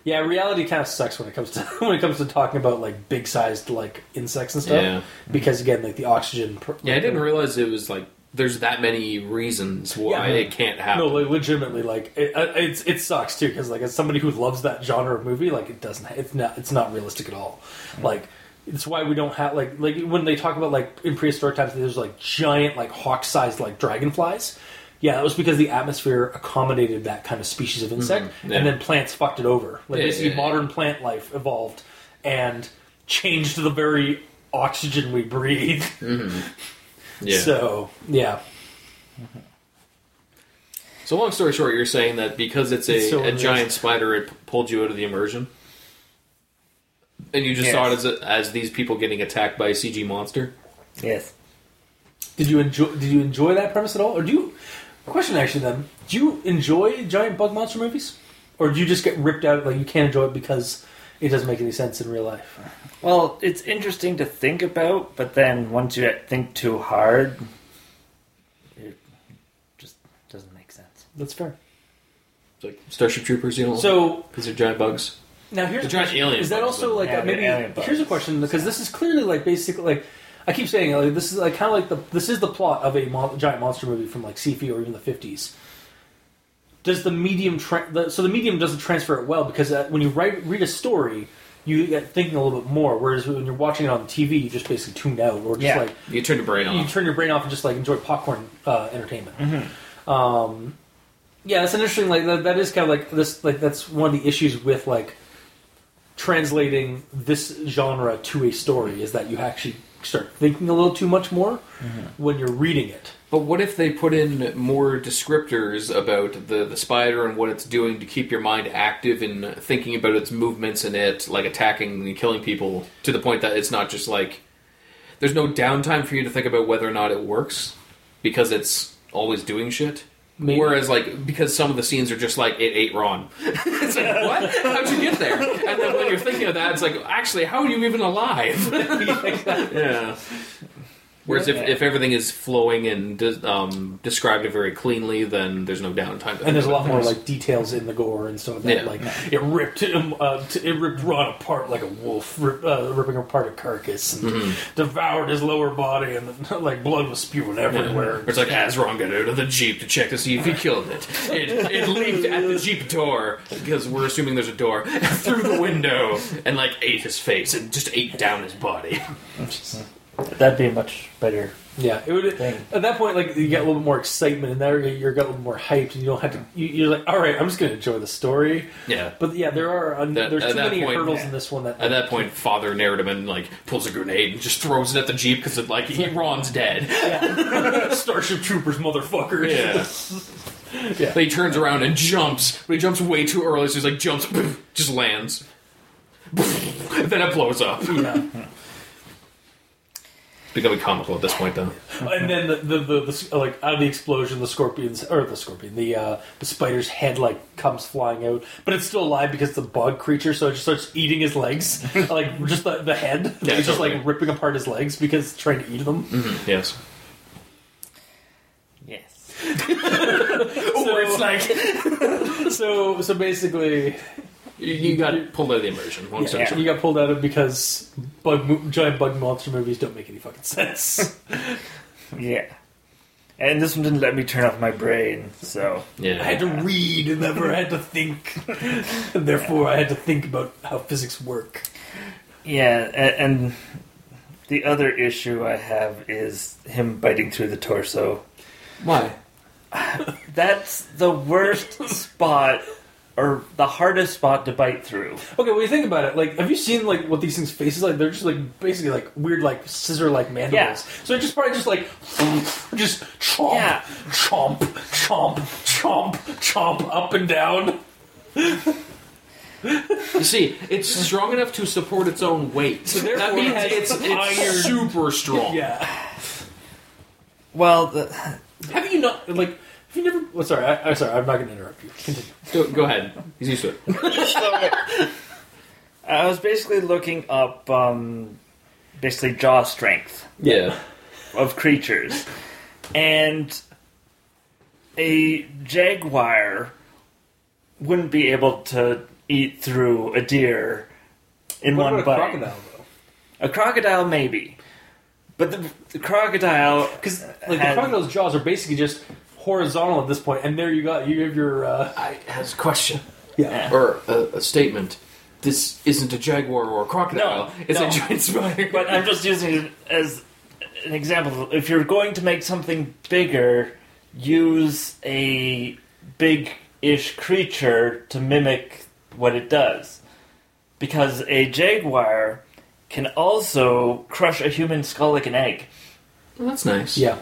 Yeah, reality kind of sucks when it comes to when it comes to talking about like big sized like insects and stuff. Yeah. Because again, like the oxygen. yeah, I didn't realize it was like there's that many reasons why Yeah. it can't happen. No, like, legitimately, like it, uh, it's it sucks too because like as somebody who loves that genre of movie, like it doesn't, it's not, it's not realistic at all. Hmm. Like it's why we don't have like like when they talk about like in prehistoric times, there's like giant like hawk sized like dragonflies. Yeah, that was because the atmosphere accommodated that kind of species of insect, hmm. yeah. and then plants fucked it over. Like Yeah, basically, modern plant life evolved and changed the very oxygen we breathe. Mm-hmm. Yeah. So yeah, So long story short, you're saying that because it's a, It's so a giant spider, it pulled you out of the immersion, and you just Yes. saw it as a, as these people getting attacked by a CG monster. Yes. Did you enjoy? Did you enjoy that premise at all, or do you? Question actually, then, do you enjoy giant bug monster movies, or do you just get ripped out? Like you can't enjoy it because it doesn't make any sense in real life. Well, it's interesting to think about, but then once you think too hard, it just doesn't make sense. That's fair. It's like Starship Troopers, you know, So because they're giant bugs. now here's The a giant question. alien Is that bugs, also like Yeah, uh, maybe? alien. Here's a question because this is clearly like basically like. I keep saying like this is like kind of like the this is the plot of a mon- giant monster movie from like sci-fi or even the fifties. Does the medium tra- the, so the medium doesn't transfer it well because uh, when you write read a story, you get thinking a little bit more. Whereas when you're watching it on TV, you just basically tune out or just Yeah. like You turn your brain off you turn your brain off and just like enjoy popcorn uh, entertainment. Mm-hmm. Um, yeah, that's an interesting. Like that, that is kind of like this. Like that's one of the issues with like translating this genre to a story is that you actually start thinking a little too much more Mm-hmm. when you're reading it. But what if they put in more descriptors about the, the spider and what it's doing to keep your mind active in thinking about its movements and it like attacking and killing people to the point that it's not just like there's no downtime for you to think about whether or not it works because it's always doing shit. Maybe. Whereas, like, because some of the scenes are just like it ate Ron. it's like, what? How'd you get there? And then when you're thinking of that, it's like, actually, how are you even alive? yeah. Whereas if, Yeah. if everything is flowing and de- um, described it very cleanly, then there's no downtime. And there's a lot more like details in the gore and stuff. Like. Yeah. like it ripped him, uh, t- it ripped Ron apart like a wolf, rip, uh, ripping apart a carcass and Mm-hmm. devoured his lower body, and like blood was spewing everywhere. It's like as Ron got out of the jeep to check to see if he killed it. It, it leaped at the jeep door because we're assuming there's a door through the window and like ate his face and just ate down his body. That'd be much better. Yeah, it would. Thing. At that point, like you get a little bit more excitement, and there you're got a little more hyped, and you don't have to. You, you're like, all right, I'm just going to enjoy the story. Yeah. But yeah, there are uh, That- there's too many point- hurdles yeah. in this one that At that point, Father Narrative like pulls a grenade and just throws it at the jeep because it like he, Ron's dead. yeah. Starship Troopers, motherfucker. Yeah. yeah. He turns around and jumps, but he jumps way too early, so he's like jumps, just lands. then it blows up. yeah. Becoming comical at this point, though. And then the, the, the, the like out of the explosion, the scorpions or the scorpion, the uh, the spider's head like comes flying out, but it's still alive because it's a bug creature, so it just starts eating his legs, like just the, the head. Yeah, it's just like ripping apart his legs because it's trying to eat them. Yes. Yes. Or it's like so so basically You, you got pulled out of the immersion. Long story yeah, short. you got pulled out of because bug mo- giant bug monster movies don't make any fucking sense. Yeah. And this one didn't let me turn off my brain, so Yeah. I had to read and never had to think, and therefore I had to think about how physics work. yeah. And, and the other issue I have is him biting through the torso. Why? That's the worst spot, or the hardest spot to bite through. Okay, when you think about it, like, have you seen like what these things' faces like? They're just like basically like weird, like scissor-like mandibles. Yeah. So it's just probably just like just chomp, Yeah. chomp, chomp, chomp, chomp, up and down. You see, it's strong enough to support its own weight. So therefore that means it has it's, it's super strong. Yeah. Well, the, Have you not like? Have you never? Well, sorry, I, I'm sorry. I'm not going to interrupt you. Continue. Go, go ahead. He's used to it. I was basically looking up, um, basically jaw strength Yeah. of creatures, and a jaguar wouldn't be able to eat through a deer in What one about a bite. crocodile though? A crocodile, maybe, but the, the crocodile Because like had- the crocodile's jaws are basically just horizontal at this point, and there you got you have your uh, I has a question yeah. or a, a statement. This isn't a jaguar or a crocodile. No, it's no. a giant spider. But I'm just using it as an example. If you're going to make something bigger, use a big-ish creature to mimic what it does. Because a jaguar can also crush a human skull like an egg. Well, that's nice. Yeah.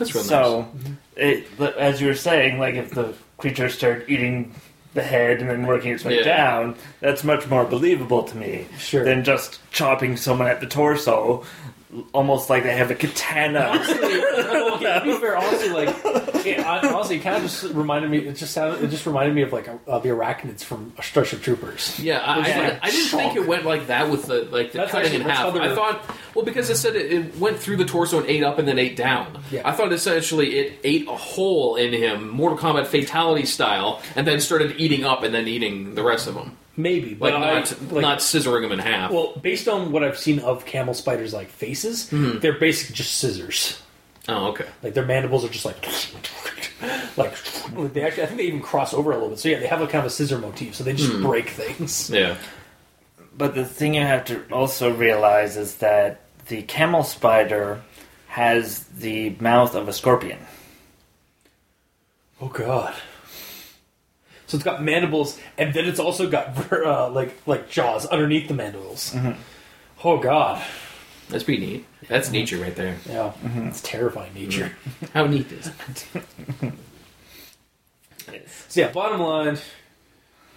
That's real so, it, as you were saying, like if the creature started eating the head and then working its way Yeah. down, that's much more believable to me Sure. than just chopping someone at the torso, almost like they have a katana. well, okay, to be fair, honestly, like I, honestly, it kind of just reminded me. It just sounded. It just reminded me of like uh, the arachnids from Starship Troopers. Yeah, I, I, like I didn't think it went like that with the like the That's cutting actually- in that's half. they're- I thought well because it said it, it went through the torso and ate up and then ate down. Yeah. I thought essentially it ate a hole in him, Mortal Kombat fatality style, and then started eating up and then eating the rest of them, Maybe, like but I, not like, not scissoring them in half. Well, based on what I've seen of camel spiders' like faces, Mm-hmm. they're basically just scissors. Oh, okay. Like their mandibles are just like, like they actually. I think they even cross over a little bit. So yeah, they have a kind of a scissor motif. So they just Hmm. break things. Yeah. But the thing you have to also realize is that the camel spider has the mouth of a scorpion. Oh god. So it's got mandibles, and then it's also got uh, like like jaws underneath the mandibles. Oh god. That's pretty neat. That's mhm. nature right there. Yeah, mm-hmm. it's terrifying nature. How neat is it? So yeah, bottom line,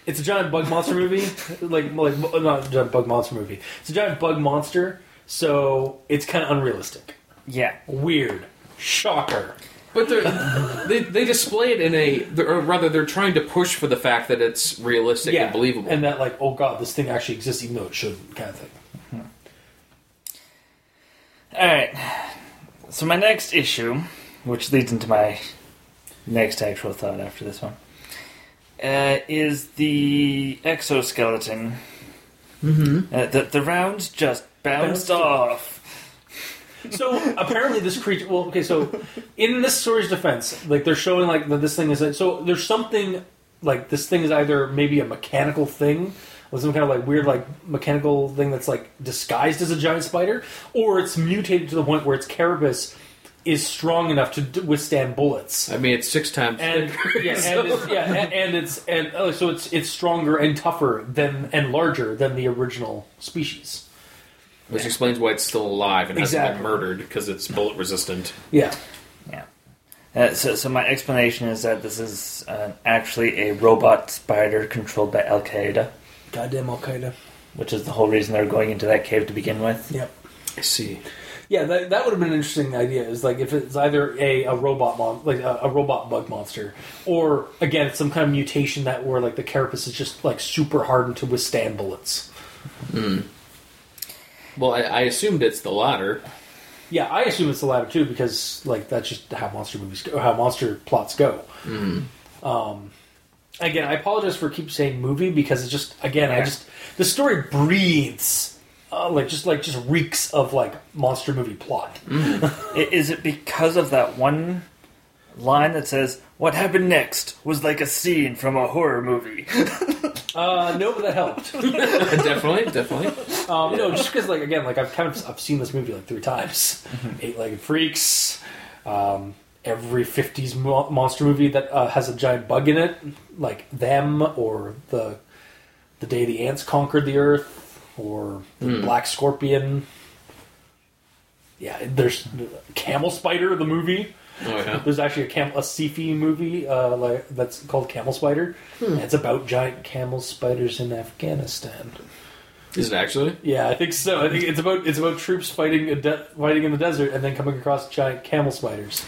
it's a giant bug monster movie. like like not a giant bug monster movie. It's a giant bug monster. So it's kind of unrealistic, Yeah. weird, shocker. But they're, they they display it in a, or rather, they're trying to push for the fact that it's realistic and believable. and that like oh god, this thing actually exists even though it shouldn't, kind of thing. Alright. So my next issue, which leads into my next actual thought after this one, uh, is the exoskeleton. Mm-hmm. Uh, the, the rounds just bounced Bounced off. So apparently, this creature. Well, okay. So in this story's defense, like they're showing like that this thing is. So there's something like this thing is either maybe a mechanical thing, with some kind of like weird like mechanical thing that's like disguised as a giant spider, or it's mutated to the point where its carapace is strong enough to d- withstand bullets. I mean, it's six times. And thicker, yeah, so- and it's, yeah, and, and it's and oh, so it's it's stronger and tougher than and larger than the original species. which explains why it's still alive and hasn't been murdered because it's bullet resistant. Yeah. Yeah. Uh, so, so my explanation is that this is uh, actually a robot spider controlled by Al Qaeda, Goddamn Al Qaeda. which is the whole reason they're going into that cave to begin with. Yep. I see. Yeah, that, that would have been an interesting idea. Is like if it's either a, a robot mon- like a, a robot bug monster, or again some kind of mutation that where like the carapace is just like super hardened to withstand bullets. Well, I, I assumed it's the latter. Yeah, I assume it's the latter too because like that's just how monster movies go, how monster plots go. Um, again, I apologize for keep saying movie because it's just again I just the story breathes. Uh, like just like just reeks of like monster movie plot. I- Is it because of that one line that says, What happened next was like a scene from a horror movie? Uh, no, but that helped. definitely, definitely. Um, No, just because, like, again, like I've kind of I've seen this movie like three times. Eight-legged freaks. Um, every '50s mo- monster movie that uh, has a giant bug in it, like them or the the day the ants conquered the earth, or the black scorpion. Yeah, there's Camel Spider, the movie. Oh yeah. There's actually a cam- a sci-fi movie uh, like that's called Camel Spider. And it's about giant camel spiders in Afghanistan. Is it actually? Yeah, I think so. I think it's about it's about troops fighting a de- fighting in the desert and then coming across giant camel spiders.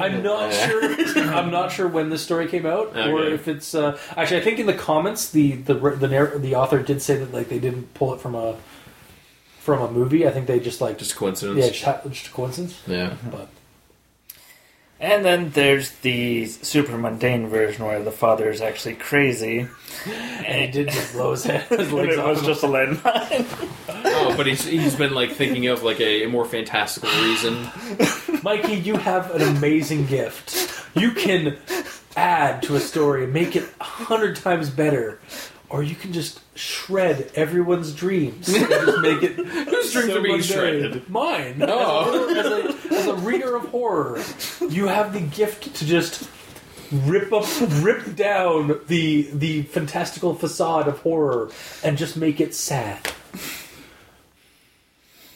I'm not sure. I'm not sure when this story came out, or Okay. if it's uh, actually. I think in the comments, the the the, narr- the author did say that like they didn't pull it from a from a movie. I think they just like Just yeah, coincidence. just, ha- just a coincidence. Yeah. But And then there's the super mundane version where the father is actually crazy. And he did just blow his head. His legs it off. was just a landmine. Oh, but he's he's been like thinking of like a, more fantastical reason. Mikey, you have an amazing gift. You can add to a story make it a hundred times better. Or you can just shred everyone's dreams and just make it. Whose dreams are being shredded? Mine. Oh. As, a, as a reader of horror, you have the gift to just rip up, rip down the the fantastical facade of horror and just make it sad.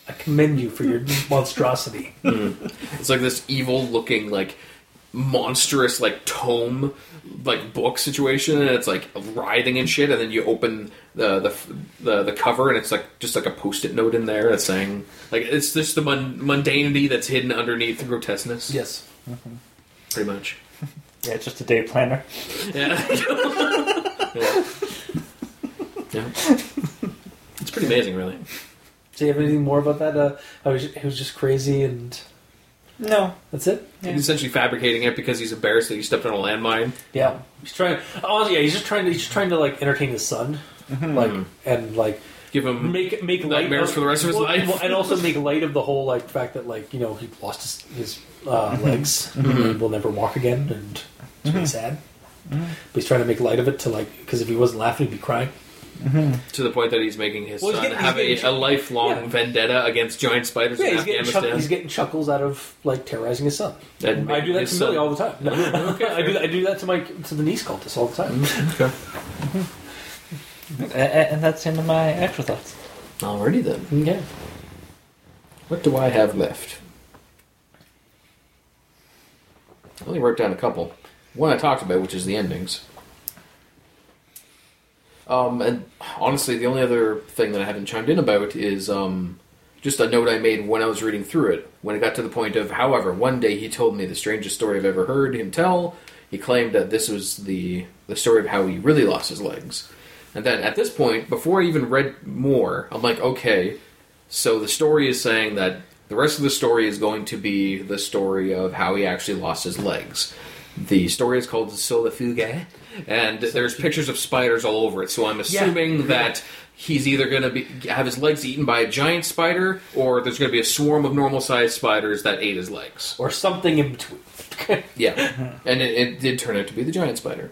I commend you for your monstrosity. Hmm. It's like this evil looking like monstrous like tome like book situation and it's like writhing and shit and then you open the the the, the cover and it's like just like a post-it note in there that's saying like it's just the mun- mundanity that's hidden underneath the grotesqueness Yes. pretty much yeah, it's just a day planner. yeah yeah, yeah. it's pretty amazing really Do you have anything more about that? Uh, I was, he was just crazy, and No. that's it. he's essentially fabricating it because he's embarrassed that he stepped on a landmine Yeah, he's trying. Oh, yeah, he's just trying to. He's just trying to like entertain his son, mm-hmm. like and like give him make make light Nightmares of, for the rest of his well, life. well, and also make light of the whole like fact that like you know he lost his, his uh, mm-hmm. legs and mm-hmm. will never walk again, and it's really sad. But he's trying to make light of it to like because if he wasn't laughing, he'd be crying. To the point that he's making his Well, son getting- have a, getting- a lifelong Yeah. vendetta against giant spiders Yeah, in he's getting, chuck, he's getting chuckles out of like terrorizing his son. And I do that to son- Millie all the time. I do that, I do that to my to the niece cultists all the time. Okay. And, and that's into my extra thoughts. Alrighty then. Yeah. What do I have left? I only wrote down a couple. One I talked about, which is the endings. Um, and honestly, the only other thing that I haven't chimed in about is um, just a note I made when I was reading through it. When it got to the point of, however, one day he told me the strangest story I've ever heard him tell. He claimed that this was the the story of how he really lost his legs. And then at this point, before I even read more, I'm like, okay, so the story is saying that the rest of the story is going to be the story of how he actually lost his legs. The story is called Solifuge, and there's pictures of spiders all over it. So I'm assuming that he's either going to be have his legs eaten by a giant spider, or there's going to be a swarm of normal-sized spiders that ate his legs. Or something in between. Yeah, and it, it did turn out to be the giant spider.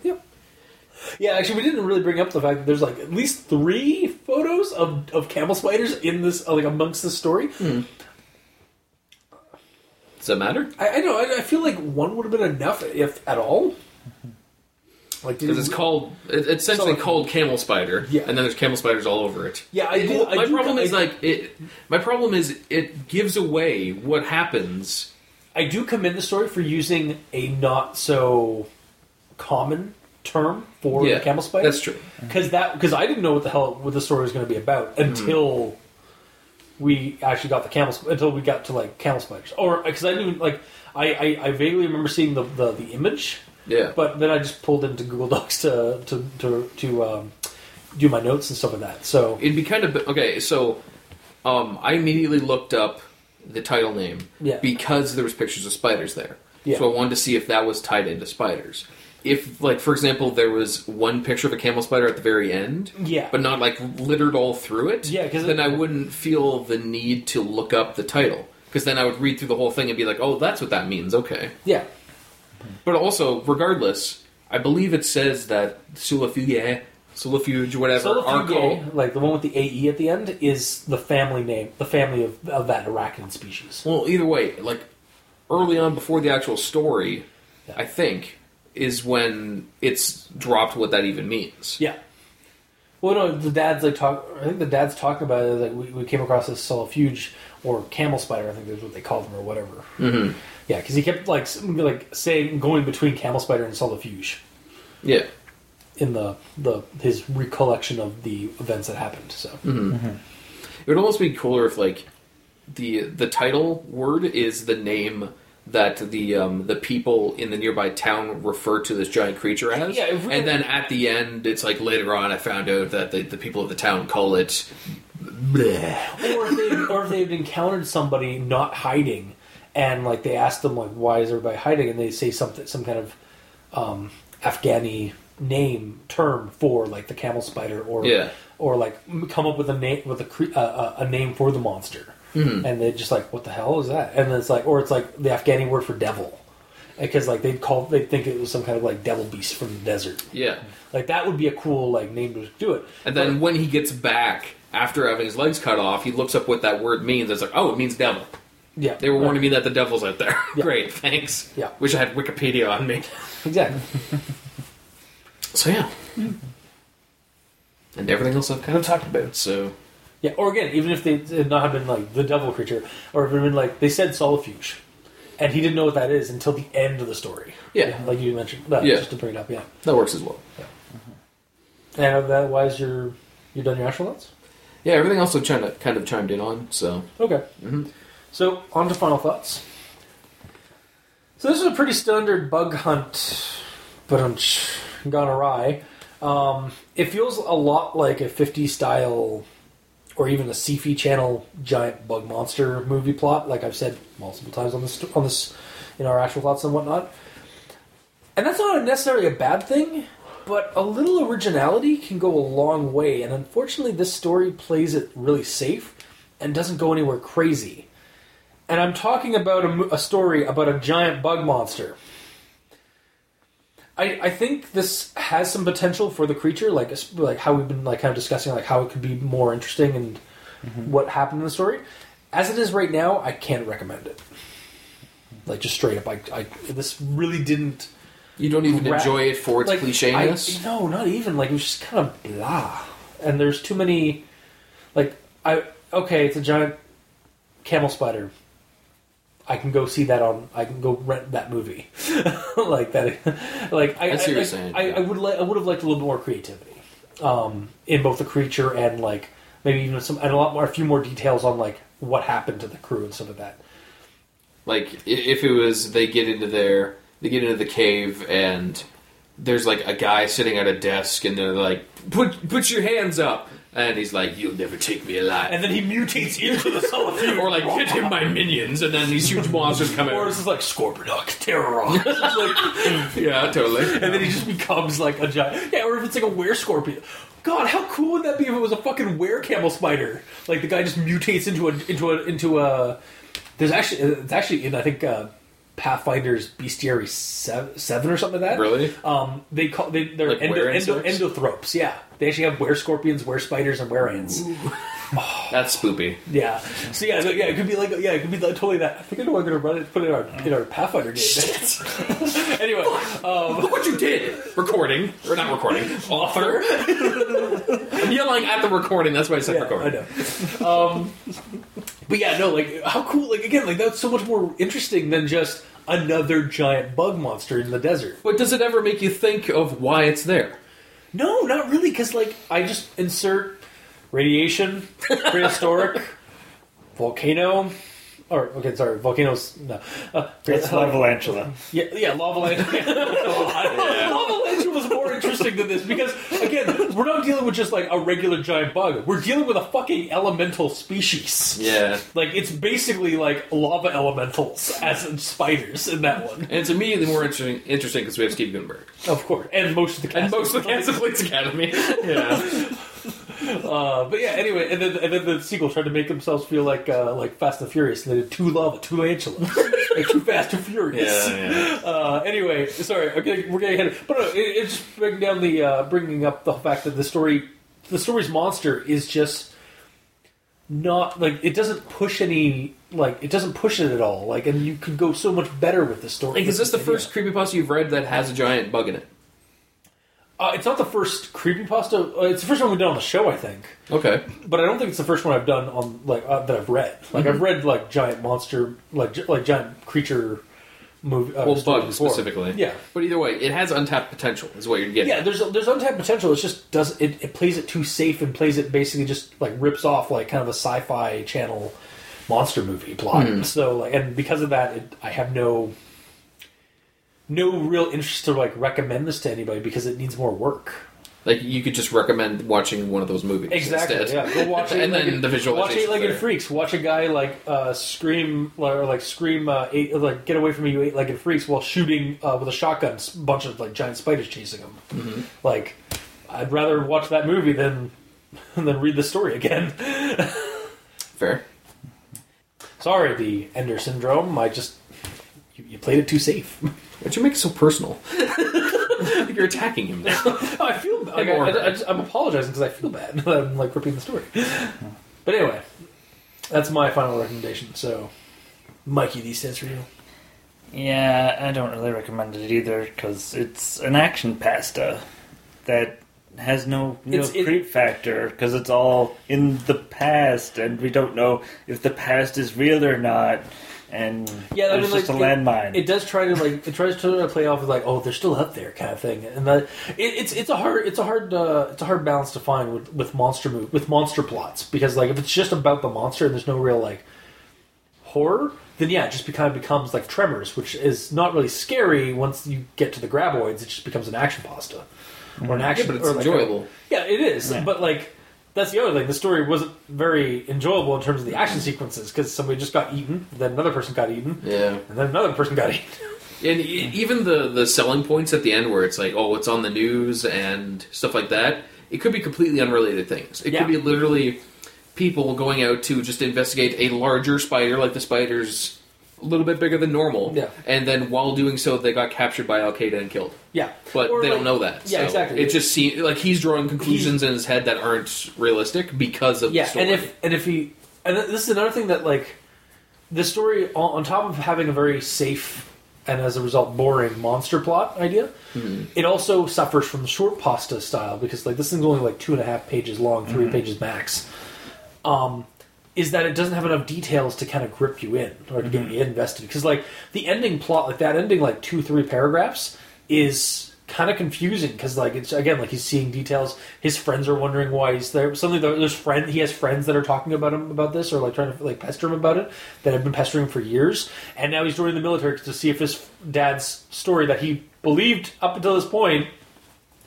Yeah, actually, we didn't really bring up the fact that there's like at least three photos of, of camel spiders in this, uh, like amongst this story. Does that matter? I, I know. I, I feel like one would have been enough, if at all. Like, Because it's called, it- it's essentially So- called camel spider, Yeah. and then there's camel spiders all over it. Yeah, I do. I my do problem is like it. My problem is it gives away what happens. I do commend the story for using a not so common term for the camel spider. That's true. because that because I didn't know what the hell what the story was going to be about mm-hmm. until we actually got the camel sp- until we got to like camel spiders or because I didn't even like I, I I vaguely remember seeing the the, the image Yeah. but then I just pulled into Google Docs to to to, to um, do my notes and stuff like that so It'd be kind of okay. So, um, I immediately looked up the title name Yeah. because there was pictures of spiders there. Yeah. So I wanted to see if that was tied into spiders. If, like, for example, there was one picture of a camel spider at the very end, Yeah. but not like littered all through it, yeah because then it- I wouldn't feel the need to look up the title because then I would read through the whole thing and be like, oh, that's what that means. Okay. yeah But also, regardless, I believe it says that Sulafuge, Sulafuge, whatever, called. Like the one with the AE at the end, is the family name, the family of, of that arachnid species. Well, either way, like early on before the actual story, Yeah. I think is when it's dropped what that even means. Yeah. Well, no, the dad's like talk. I think the dad's talking about it. Like we, we came across this solifuge or camel spider. I think that's what they called them or whatever. Mm-hmm. Yeah, because he kept like like saying going between camel spider and solifuge Yeah. in the the his recollection of the events that happened. So It would almost be cooler if like the the title word is the name that the um, the people in the nearby town refer to this giant creature as. Yeah, we- and then at the end, it's like later on, I found out that the, the people of the town call it. Bleh. or if they or if they've encountered somebody not hiding and like they ask them like why is everybody hiding, and they say something some kind of um, Afghani name term for like the camel spider or Yeah. or like come up with a name with a uh, a name for the monster, Mm-hmm. and they're just like, what the hell is that? And then it's like, or it's like the Afghani word for devil, because like they'd call they'd think it was some kind of like devil beast from the desert. Yeah. Like that would be a cool like name to do it. And then when he gets back after having his legs cut off, he looks up what that word means. It's like, oh, it means devil. Yeah, They were warning me that the devil's out there. Yeah. Great, thanks. Yeah. Wish I had Wikipedia on me. exactly. So yeah. And everything else I've kind of talked about. So Yeah, or again, even if they had not have been like the devil creature, or if it had been like they said solifuge, and he didn't know what that is until the end of the story. Yeah. like you mentioned. That, Yeah. just to bring it up. Yeah, that works as well. Yeah. And otherwise, you're you done your astronauts. Yeah, everything else I've kind of kind of chimed in on. So Okay. Mhm. So, on to final thoughts. So, this is a pretty standard bug hunt, but I'm gone awry. Um, it feels a lot like a 50 style or even a Sci-Fi channel giant bug monster movie plot, like I've said multiple times on this, on this in our actual thoughts and whatnot. And that's not necessarily a bad thing, but a little originality can go a long way. And unfortunately, this story plays it really safe and doesn't go anywhere crazy. And I'm talking about a, a story about a giant bug monster. I, I think this has some potential for the creature, like like how we've been like kind of discussing, like how it could be more interesting and mm-hmm. what happened in the story. As it is right now, I can't recommend it. Like just straight up, I, I this really didn't you don't even Ra- enjoy it for its like. I, no, not even like it was just kind of blah. And there's too many. Like I okay, it's a giant camel spider. I can go see that on. I can go rent that movie, like that. Like I, I see what you're saying, I. I would like. I would have liked a little more creativity, um, in both the creature and like maybe even some and a lot more, a few more details on like what happened to the crew and stuff like that. Like if it was they get into their they get into the cave and there's like a guy sitting at a desk and they're like put put your hands up and he's like you'll never take me alive And then he mutates into the solifuge, or like hit him my minions and then these huge monsters come in. Or out. it's just like Scorponok, Terror It's like, yeah, totally. and then he just becomes like a giant. Yeah, or if it's like a were scorpion. God, how cool would that be if it was a fucking were camel spider? Like the guy just mutates into a into a into a. There's actually it's actually in I think uh, Pathfinder's Bestiary seven, seven or something like that. Really? Um, they call they they're Like endo, endo, endothropes. Yeah, they actually have were scorpions, were spiders, and were ants. That's spoopy. Yeah. So yeah, so, yeah, it could be like yeah, it could be like totally that. I think I know I'm gonna run it, put it in our in our Pathfinder game. anyway, um, Look what you did! Recording. Or not recording. Author. I'm yelling at the recording, that's why I said yeah, recording. I know. Um, but yeah, no, like how cool! Like again, like that's so much more interesting than just another giant bug monster in the desert. But does it ever make you think of why it's there? No, not really, because like I just insert radiation, prehistoric, volcano, or okay, sorry, volcanoes. No, uh, It's Lavalantula. Yeah, yeah, lava lantern. lava lantern was more interesting than this because again, we're not dealing with just like a regular giant bug. We're dealing with a fucking elemental species. Yeah. Like it's basically like lava elementals as in spiders in that one. And it's immediately more interesting interesting because we have Steve Guttenberg. Of course, and most of the cast And most of the cast of Police Academy. Yeah. Uh, but yeah, anyway, and then and then the sequel tried to make themselves feel like uh, like Fast and Furious. And they did two lava, two angelas, like too fast, too furious. yeah. Uh, anyway, sorry, okay, we're getting ahead. But no, it, it's just bringing down the uh, bringing up the fact that the story, the story's monster is just not like it doesn't push any like it doesn't push it at all. Like, and you could go so much better with the story. Like, is this the first creepypasta you've read that has a giant bug in it? Uh, it's not the first creepypasta. Uh, it's the first one we've done on the show, I think. Okay. But I don't think it's the first one I've done on like uh, that I've read. Like Mm-hmm. I've read like giant monster, like gi- like giant creature movie. Uh, Well, specifically. Yeah, But either way, it has untapped potential, is what you're getting. yeah. There's there's untapped potential. It's just does it, it plays it too safe and plays it basically just like rips off like kind of a sci-fi channel monster movie plot. Hmm. So like, and because of that, it, I have no no real interest to like recommend this to anybody because it needs more work. Like you could just recommend watching one of those movies Exactly. instead. Yeah. Go watch it. and then the Watch visualization. Eight-Legged Freaks. Watch a guy like uh, scream or like scream uh, eight, like get away from me, you eight-legged freaks, while shooting uh, with a shotgun, a bunch of like giant spiders chasing him. Mm-hmm. Like, I'd rather watch that movie than than read the story again. Fair. Sorry, TheEnderSyndrome. I just you, you played it too safe. Why'd you make it so personal? Like You're attacking him now. I feel like I, I, I just, I'm apologizing because I feel bad. that I'm like ripping the story. But anyway, that's my final recommendation. So, Mikey, these stands for you. Yeah, I don't really recommend it either because it's an action pasta that has no real It's- it- creep factor because it's all in the past and we don't know if the past is real or not. And Yeah, I it's mean, just like, a landmine. It does try to like it tries to play off of like oh they're still up there kind of thing, and that it, it's it's a hard it's a hard uh, it's a hard balance to find with with monster move with monster plots because like if it's just about the monster and there's no real like horror, then yeah, it just be, kind of becomes like Tremors, which is not really scary once you get to the graboids. It just becomes an action pasta or an Yeah, action, but it's or like enjoyable. yeah, it is. Yeah. But like, that's the other thing. The story wasn't very enjoyable in terms of the action sequences because somebody just got eaten, then another person got eaten, Yeah. and then another person got eaten. And e- even the the selling points at the end, where it's like, oh, it's on the news and stuff like that, it could be completely unrelated things. It Yeah. could be literally people going out to just investigate a larger spider, like the spider's a little bit bigger than normal. Yeah. And then while doing so, they got captured by Al Qaeda and killed. Yeah, But Or, they like- don't know that. Yeah, So exactly. It just seems like he's drawing conclusions in his head that aren't realistic because of Yeah, the story. and if and if he and th- this is another thing that like the story on, top of having a very safe and as a result boring monster plot idea, it also suffers from the short pasta style because like this thing's only like two and a half pages long, 3 pages max. Um, is that it doesn't have enough details to kind of grip you in or to get mm-hmm. you invested because like the ending plot like that ending like two three paragraphs is kind of confusing because like it's again like he's seeing details his friends are wondering why he's there suddenly there- there's friend he has friends that are talking about him about this or like trying to like pester him about it that have been pestering him for years and now he's joining the military to see if his dad's story that he believed up until this point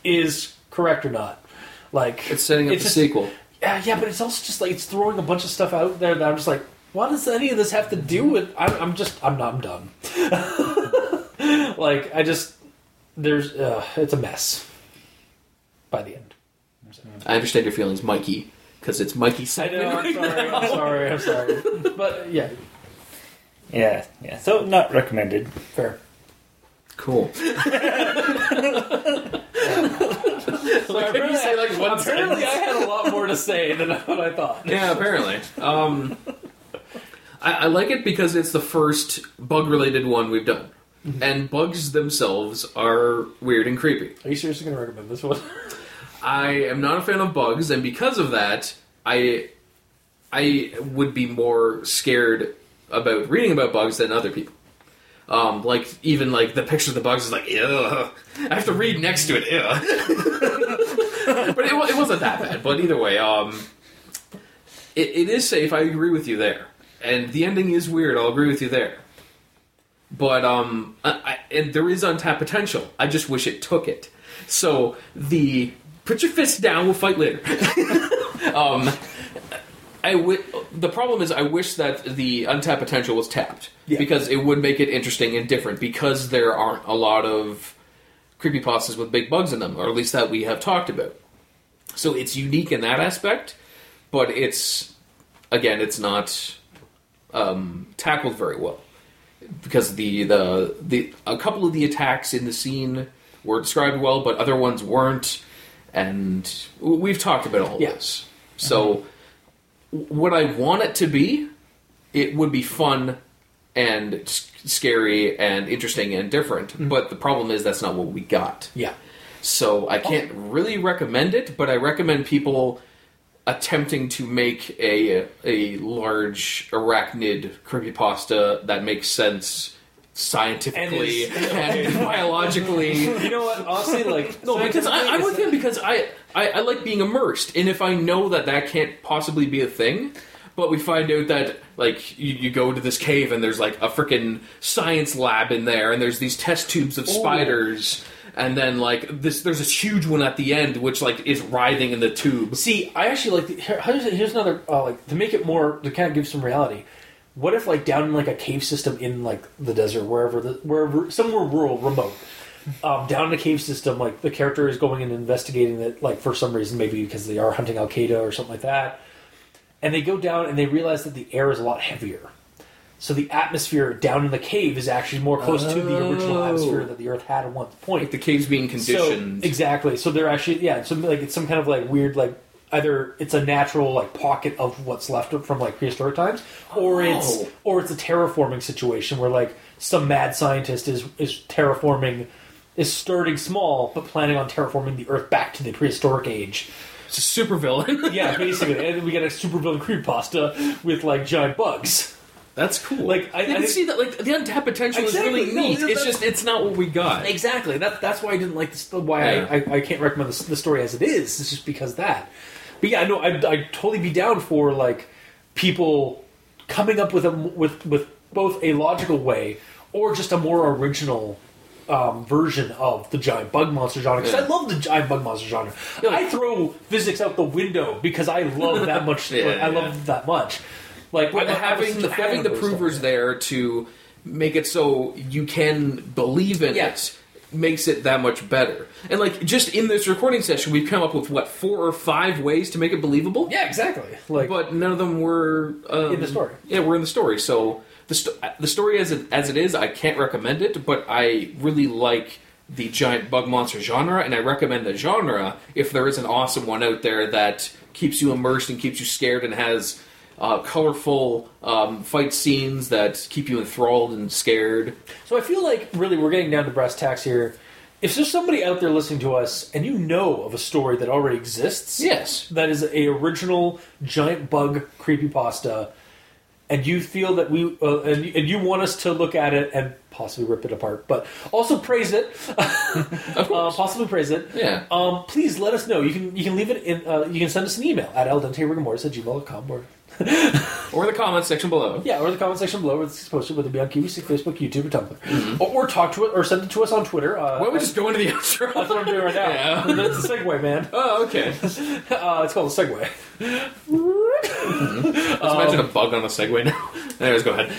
is correct or not like it's setting up it's the just- sequel. Yeah, yeah, but it's also just like it's throwing a bunch of stuff out there that I'm just like, what does any of this have to do with? I'm, I'm just, I'm not, I'm done. like, I just, there's, uh, it's a mess by the end. I understand your feelings, Mikey, because it's Mikey I segment. know. I'm sorry. I'm sorry. I'm sorry. But yeah, yeah, yeah. So not recommended. fair. Cool. So can you say, like, one apparently, I had a lot more to say than what I thought. Yeah, apparently. Um, I, I like it because it's the first bug related one we've done. And bugs themselves are weird and creepy. Are you seriously going to recommend this one? I am not a fan of bugs, and because of that, I I would be more scared about reading about bugs than other people. Um, like even like the picture of the bugs is like, ugh. I have to read next to it, ugh. but it, it wasn't that bad. But either way, um, it, it is safe. I agree with you there, and the ending is weird. I'll agree with you there. But um, I, I, and there is untapped potential. I just wish it took it. So the put your fist down. We'll fight later. um, I the problem is I wish that the untapped potential was tapped Yeah. because it would make it interesting and different because there aren't a lot of creepypastas with big bugs in them, or at least that we have talked about. So it's unique in that aspect, but it's again, it's not um, tackled very well because the, the the a couple of the attacks in the scene were described well, but other ones weren't, and we've talked about all Yeah. this. So, what I want it to be, it would be fun and scary and interesting and different. Mm-hmm. But the problem is that's not what we got. Yeah. So I oh. can't really recommend it, but I recommend people attempting to make a a large arachnid creepypasta that makes sense scientifically And and, biologically. You know what? Honestly, like No, because I, I'm with him because I, I I like being immersed, and if I know that that can't possibly be a thing, But we find out that like you, you go to this cave and there's like a freaking science lab in there, and there's these test tubes of spiders, and then like this there's this huge one at the end which like is writhing in the tube. See, I actually like. The, here- here's, here's another uh, like to make it more to kind of give some reality. What if like down in like a cave system in like the desert, wherever the wherever somewhere rural, remote, um, down in a cave system, like the character is going and investigating it, like for some reason, maybe because they are hunting Al Qaeda or something like that, and they go down and they realize that the air is a lot heavier. So the atmosphere down in the cave is actually more close to the original Oh. atmosphere that the Earth had at one point. Like the cave's being conditioned. So, exactly. So they're actually yeah. So like it's some kind of like weird like either it's a natural like pocket of what's left from like prehistoric times, or oh. it's Oh. or it's a terraforming situation where like some mad scientist is is terraforming. Is starting small, but planning on terraforming the Earth back to the prehistoric age. It's a super villain. Yeah, basically, and we get a supervillain creepypasta with like giant bugs. That's cool. Like, I- I can think- see that like the untapped potential Exactly. is really neat. no, it's that's- just it's not what we got. Exactly. That, that's why I didn't like this. Why Yeah. I, I, I can't recommend the, the story as it is. It's just because of that. But yeah, no, I'd, I'd totally be down for like people coming up with a with with both a logical way or just a more original um, version of the giant bug monster genre. Because Yeah. I love the giant bug monster genre. I throw physics out the window because I love that much. Yeah, like, I love that much. Like But I'm- I'm having such having the provers stuff. there to make it so you can believe in it makes it that much better. And like just in this recording session, we've come up with what four or five ways to make it believable. Yeah, exactly. Like but none of them were um, In the story. Yeah, we're in the story. So the sto- the story as it as it is, I can't recommend it. But I really like the giant bug monster genre, and I recommend the genre if there is an awesome one out there that keeps you immersed and keeps you scared and has. Uh, colorful um, fight scenes that keep you enthralled and scared. So I feel like really we're getting down to brass tacks here. If there's somebody out there listening to us and you know of a story that already exists, Yes. that is a original giant bug creepypasta, and you feel that we uh, and, and you want us to look at it and possibly rip it apart, but also praise it, uh, possibly praise it. Yeah. Um, please let us know. You can you can leave it in. Uh, you can send us an email at aldenterigamortis at gmail.com or Or the comments section below. yeah, or the comment section below where it's posted, whether it be on QVC, Facebook, YouTube, or Tumblr. Mm-hmm. Or, or talk to it, or send it to us on Twitter. Uh, Why don't we just go into the outro? that's what I'm doing right now. Yeah. That's a segue, man. Oh, okay. Uh, it's called a segue. Let's imagine a bug on a Segway now. Anyways, go ahead.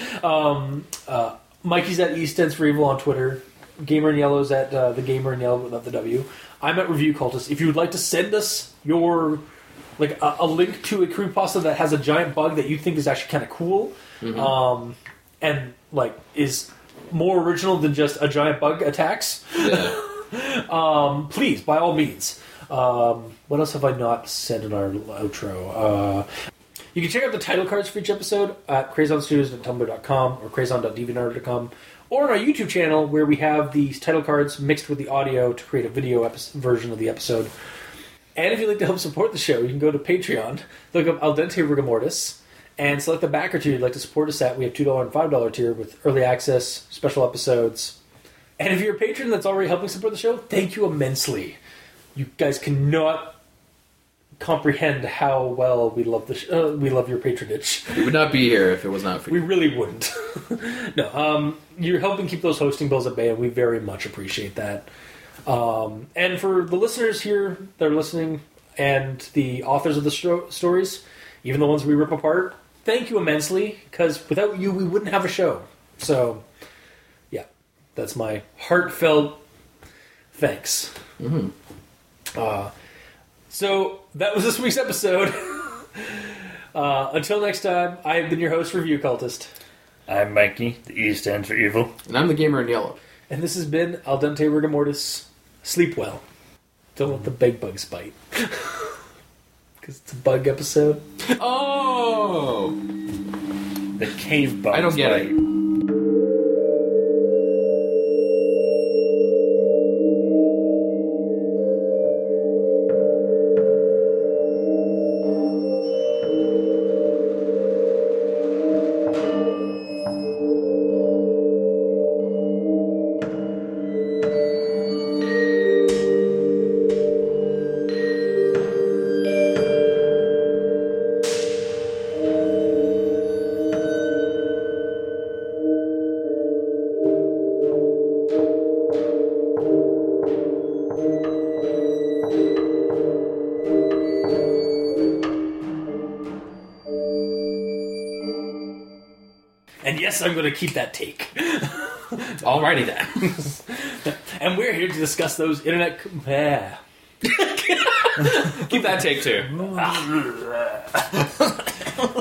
Mikey's at East Ends for Evil on Twitter. Gamer in Yellow's at uh, the Gamer in Yellow without the W. I'm at Review Cultist. If you would like to send us your like a, a link to a creepypasta that has a giant bug that you think is actually kind of cool, um, and like is more original than just a giant bug attacks, Yeah. um, please by all means. Um, what else have I not said in our outro? Uh, you can check out the title cards for each episode at crazonstudios.tumblr.com or crazon.deviantart.com or on our YouTube channel where we have these title cards mixed with the audio to create a video version of the episode. And if you'd like to help support the show, you can go to Patreon, look up Al Dente Rigamortis, and select the backer tier you'd like to support us at. We have $2 and $5 tier with early access, special episodes. And if you're a patron that's already helping support the show, thank you immensely. You guys cannot comprehend how well we love the sh- uh, we love your patronage. We would not be here if it was not for you. We really wouldn't. no, um, you're helping keep those hosting bills at bay, and we very much appreciate that. Um, and for the listeners here that are listening, and the authors of the stro- stories, even the ones we rip apart, thank you immensely. Because without you, we wouldn't have a show. So, yeah, that's my heartfelt thanks. Uh, so that was this week's episode. uh, until next time, I've been your host, Review Cultist. I'm Mikey. The E stands for evil. And I'm the gamer in yellow. And this has been Al Dente Rigamortis. Sleep well. Don't let the big bugs bite. Because it's a bug episode. Oh! The cave bugs. I don't get bite. it. Yes, I'm going to keep that take. Alrighty then. And we're here to discuss those internet. Yeah. Keep that take too. Ah.